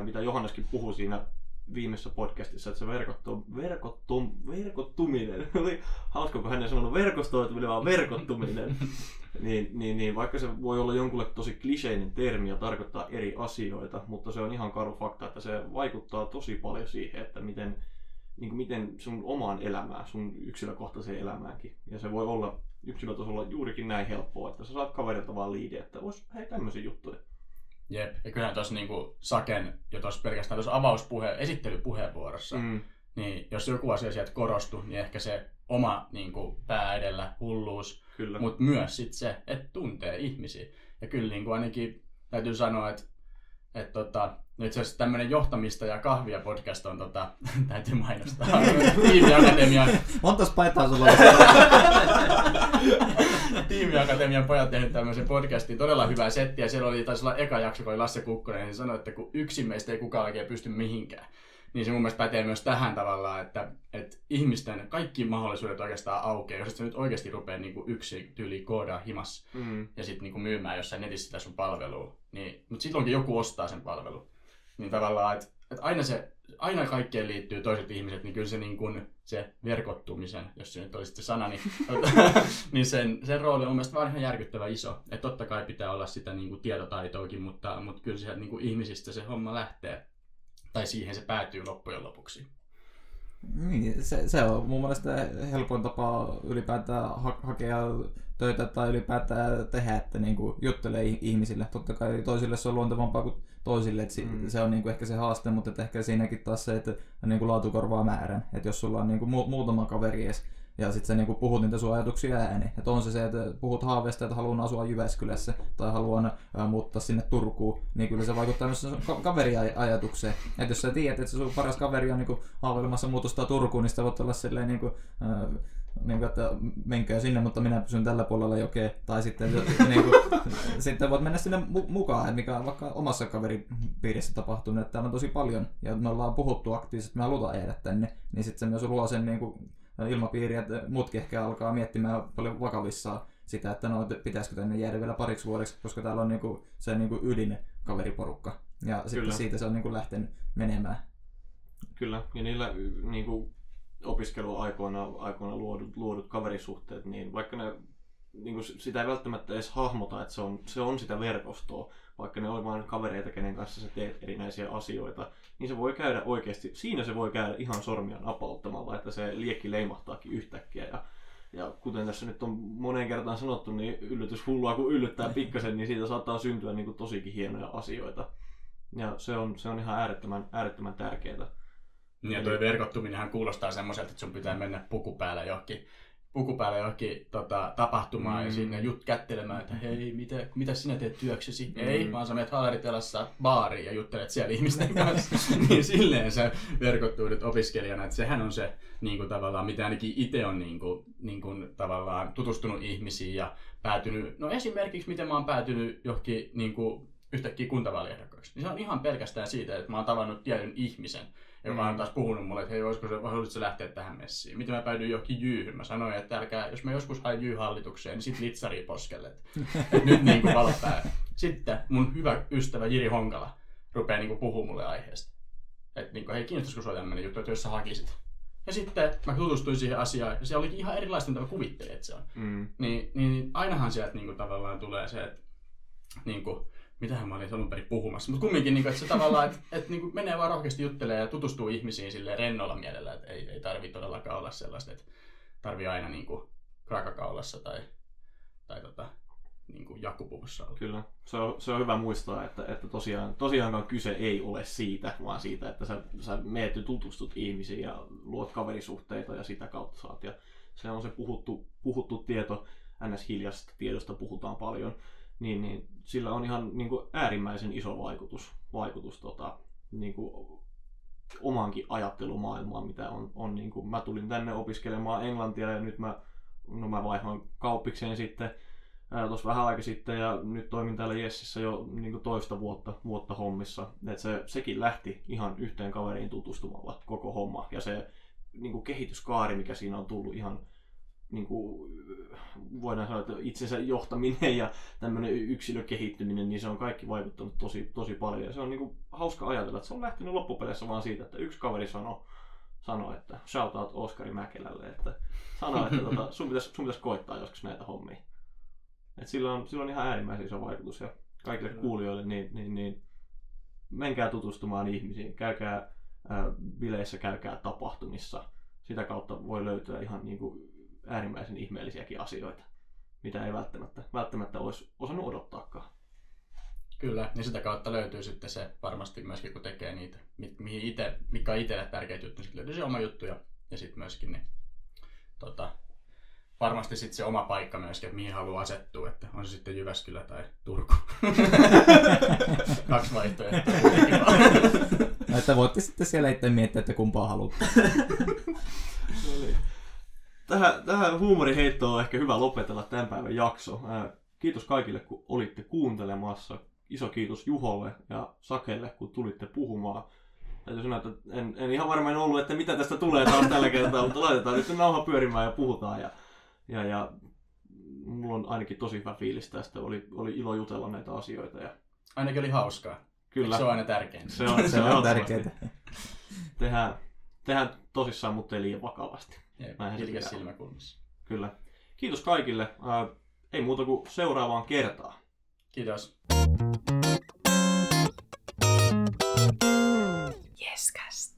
mitä Johanneskin puhui siinä viimeisessä podcastissa, että se verkottu, verkottum, verkottuminen, [LAUGHS] oli hauska, kun hän ei sanonut verkostoituminen, vaan verkottuminen, [LAUGHS] niin, niin, niin, vaikka se voi olla jonkulle tosi kliseinen termi ja tarkoittaa eri asioita, mutta se on ihan karu fakta, että se vaikuttaa tosi paljon siihen, että miten, niin kuin miten sun omaan elämään, sun yksilökohtaiseen elämäänkin. Ja se voi olla yksilötasolla juurikin näin helppoa, että sä saat kaverilta vaan liidiä, että vois hei tämmöisiä juttuja. Jep, ja kyllähän tuossa niinku Saken jo tuossa pelkästään tuossa avauspuhe, esittelypuheenvuorossa, mm. niin jos joku asia sieltä korostui, niin ehkä se oma niin kuin, pää edellä hulluus, mutta myös sit se, että tuntee ihmisiä. Ja kyllä niin kuin ainakin täytyy sanoa, että että tota, no itse asiassa tämmöinen johtamista ja kahvia podcast on, tota, [LAUGHS] täytyy mainostaa, tiimiakatemian, Montas paitaa sulla on? [LAUGHS] tiimiakatemian pojat tehnyt tämmöisen podcastin, todella hyvää settiä. Siellä oli, taisi olla eka jakso, kun oli Lasse Kukkonen, niin sanoi, että kun yksin meistä ei kukaan oikein pysty mihinkään. Niin se mun mielestä pätee myös tähän tavallaan, että, että ihmisten kaikki mahdollisuudet oikeastaan aukeaa, jos et sä nyt oikeasti rupea niin kuin yksin tyyliin koodaa himas Mm. ja sitten niinku myymään jossain netissä sitä sun palvelua. Niin, mutta silloinkin joku ostaa sen palvelun. Niin tavallaan, että et aina, se, aina kaikkeen liittyy toiset ihmiset, niin kyllä se, niin kun, se verkottumisen, jos se nyt olisi se sana, niin, [LAUGHS] niin sen, sen rooli on mun mielestä vaan ihan järkyttävän iso. Että totta kai pitää olla sitä niin kuin tietotaitoakin, mutta, mutta kyllä sieltä niin kuin ihmisistä se homma lähtee. Tai siihen se päätyy loppujen lopuksi. Niin, se, se on mun mielestä helpoin tapa ylipäätään ha- hakea töitä tai ylipäätään tehdä, että niinku juttelee ih- ihmisille. Totta kai toisille se on luontevampaa kuin toisille, että si- Mm. se on niinku ehkä se haaste, mutta et ehkä siinäkin taas se, että niinku laatu korvaa määrän. Että jos sulla on niinku mu- muutama kaveri edes, ja sitten sä niinku puhut niitä sun ajatuksia ääni. Että on se se, että puhut haaveesta, että haluan asua Jyväskylässä tai haluan muuttaa sinne Turkuun, niin kyllä se vaikuttaa myös sun ka- kaveriajatukseen. Että jos sä tiedät, että se sun paras kaveri on niinku haaveilemassa muutosta Turkuun, niin sitä voit olla silleen niinku, ää, niin kuin, että menkää sinne, mutta minä pysyn tällä puolella jokea. Tai sitten, niin kuin, [LAUGHS] sitten voit mennä sinne mu- mukaan, mikä on vaikka omassa kaveripiirissä tapahtunut, että täällä on tosi paljon, ja me ollaan puhuttu aktiivisesti, että me halutaan jäädä tänne, niin sitten se myös luo sen niin kuin, ilmapiiri, että muutkin ehkä alkaa miettimään paljon vakavissaan sitä, että no, pitäisikö tänne jäädä vielä pariksi vuodeksi, koska täällä on niin kuin, se niin kuin ydin kaveriporukka. Ja sitten Kyllä. siitä se on niin kuin lähtenyt menemään. Kyllä, ja niillä niinku, opiskeluaikoina aikoina luodut, luodut kaverisuhteet, niin vaikka ne niinku, s- sitä ei välttämättä edes hahmota, että se on, se on sitä verkostoa, vaikka ne on vain kavereita, kenen kanssa sä teet erinäisiä asioita, niin se voi käydä oikeasti, siinä se voi käydä ihan sormia napauttamalla, että se liekki leimahtaakin yhtäkkiä. Ja, ja kuten tässä nyt on moneen kertaan sanottu, niin yllätys hullua kun yllyttää pikkasen, niin siitä saattaa syntyä niin kuin tosikin hienoja asioita. Ja se on, se on ihan äärettömän, äärettömän tärkeää. Ja toi verkottuminenhan kuulostaa semmoiselta, että sun pitää mennä puku päällä johonkin, puku päällä johonkin tota, tapahtumaan mm. ja sinne jut kättelemään, että hei, mitä, mitä sinä teet työksesi? Mm. Mm. Ei, vaan sä menet Halaritelassa baariin ja juttelet siellä ihmisten kanssa. [LAUGHS] niin silleen sä verkottuudut opiskelijana, että sehän on se niin kuin, tavallaan, mitä ainakin itse on niin kuin, niin kuin, tavallaan tutustunut ihmisiin ja päätynyt, no esimerkiksi miten mä oon päätynyt johonkin niin kuin, yhtäkkiä kuntavaaliehdokkaaksi. Niin se on ihan pelkästään siitä, että mä oon tavannut tietyn ihmisen, joka Mm. on taas puhunut mulle, että hei, voisiko se, haluaisitko lähteä tähän messiin? Miten mä päädyin johonkin jyyhyn? Mä sanoin, että älkää, jos mä joskus hain jyyhallitukseen, niin sit litsaria poskelle. [LAUGHS] Nyt niin kuin valot päälle. Sitten mun hyvä ystävä Jiri Honkala rupeaa niin kuin puhumaan mulle aiheesta. Että niin kuin, hei, kiinnostaisiko sua tämmöinen juttu, että jos sä hakisit? Ja sitten mä tutustuin siihen asiaan, ja se olikin ihan erilaista, mitä mä kuvittelin, että se on. Mm. Niin, niin ainahan sieltä niin kuin, tavallaan tulee se, että niin kuin, mitähän mä olin alun perin puhumassa. Mutta kumminkin, niin kuin, että se tavallaan, että, että niin kuin menee vaan rohkeasti juttelemaan ja tutustuu ihmisiin sille rennolla mielellä, että ei, ei tarvitse todellakaan olla sellaista, että tarvii aina niin kuin, kraakakaulassa tai, tai tota, niin kuin jakkupuvussa olla. Kyllä. Se on, se on hyvä muistaa, että, että tosiaan, tosiaankaan kyse ei ole siitä, vaan siitä, että sä, sä meet ja tutustut ihmisiin ja luot kaverisuhteita ja sitä kautta saat. Ja se on se puhuttu, puhuttu tieto, ns. hiljaisesta tiedosta puhutaan paljon, niin, niin sillä on ihan niin kuin äärimmäisen iso vaikutus, vaikutus tota, niin kuin omaankin ajattelumaailmaan, mitä on, on niin kuin, mä tulin tänne opiskelemaan englantia ja nyt mä, no mä vaihoin kauppikseen sitten tuossa vähän aika sitten ja nyt toimin täällä Jessissä jo niin kuin toista vuotta, vuotta hommissa. Et se, sekin lähti ihan yhteen kaveriin tutustumalla koko homma ja se niin kuin kehityskaari, mikä siinä on tullut ihan niin kuin, voidaan sanoa, että itsensä johtaminen ja tämmöinen yksilökehittyminen, niin se on kaikki vaikuttanut tosi, tosi paljon. Ja se on niin kuin, hauska ajatella, että se on lähtenyt loppupeleissä vaan siitä, että yksi kaveri sanoi, sanoi että shout out Oskari Mäkelälle, että sanoi, että tota, [LAUGHS] sun, pitäisi, sun pitäisi koittaa joskus näitä hommia. Et sillä, on, sillä on ihan äärimmäisen iso vaikutus ja kaikille Kyllä. kuulijoille, niin, niin, niin menkää tutustumaan ihmisiin, käykää ää, bileissä, käykää tapahtumissa. Sitä kautta voi löytyä ihan niin kuin äärimmäisen ihmeellisiäkin asioita, mitä ei välttämättä, välttämättä olisi osannut odottaakaan. Kyllä, niin sitä kautta löytyy sitten se varmasti myöskin, kun tekee niitä, mi- mihin ite, mikä on itselle tärkeitä juttuja, sitten löytyy se oma juttu ja, ja sitten myöskin niin, tota, varmasti sitten se oma paikka myöskin, että mihin haluaa asettua, että on se sitten Jyväskylä tai Turku. [LAUGHS] Kaksi vaihtoehtoa. No, että voitte sitten siellä itse miettiä, että kumpaa haluatte. [LAUGHS] No niin. Tähän, tähän huumoriheittoon on ehkä hyvä lopetella tämän päivän jakso. Ää, Kiitos kaikille, kun olitte kuuntelemassa. Iso kiitos Juholle ja Sakelle, kun tulitte puhumaan. Täytyy sanoa, että en, en ihan varmaan ollut, että mitä tästä tulee taas tällä kertaa, mutta laitetaan nyt se nauha pyörimään ja puhutaan. Ja, ja, ja mulla on ainakin tosi hyvä fiilis tästä. Oli, oli ilo jutella näitä asioita. Ja Ainakin oli hauskaa. kyllä, Eikö Se on aina tärkeintä. se on, Se on ehdottomasti. tärkeää. Tehdään, tehdään tosissaan, mutta ei liian vakavasti. Pitää silmäkulmassa. Kyllä. Kiitos kaikille. Ää, ei muuta kuin seuraavaan kertaan. Kiitos. Yescast.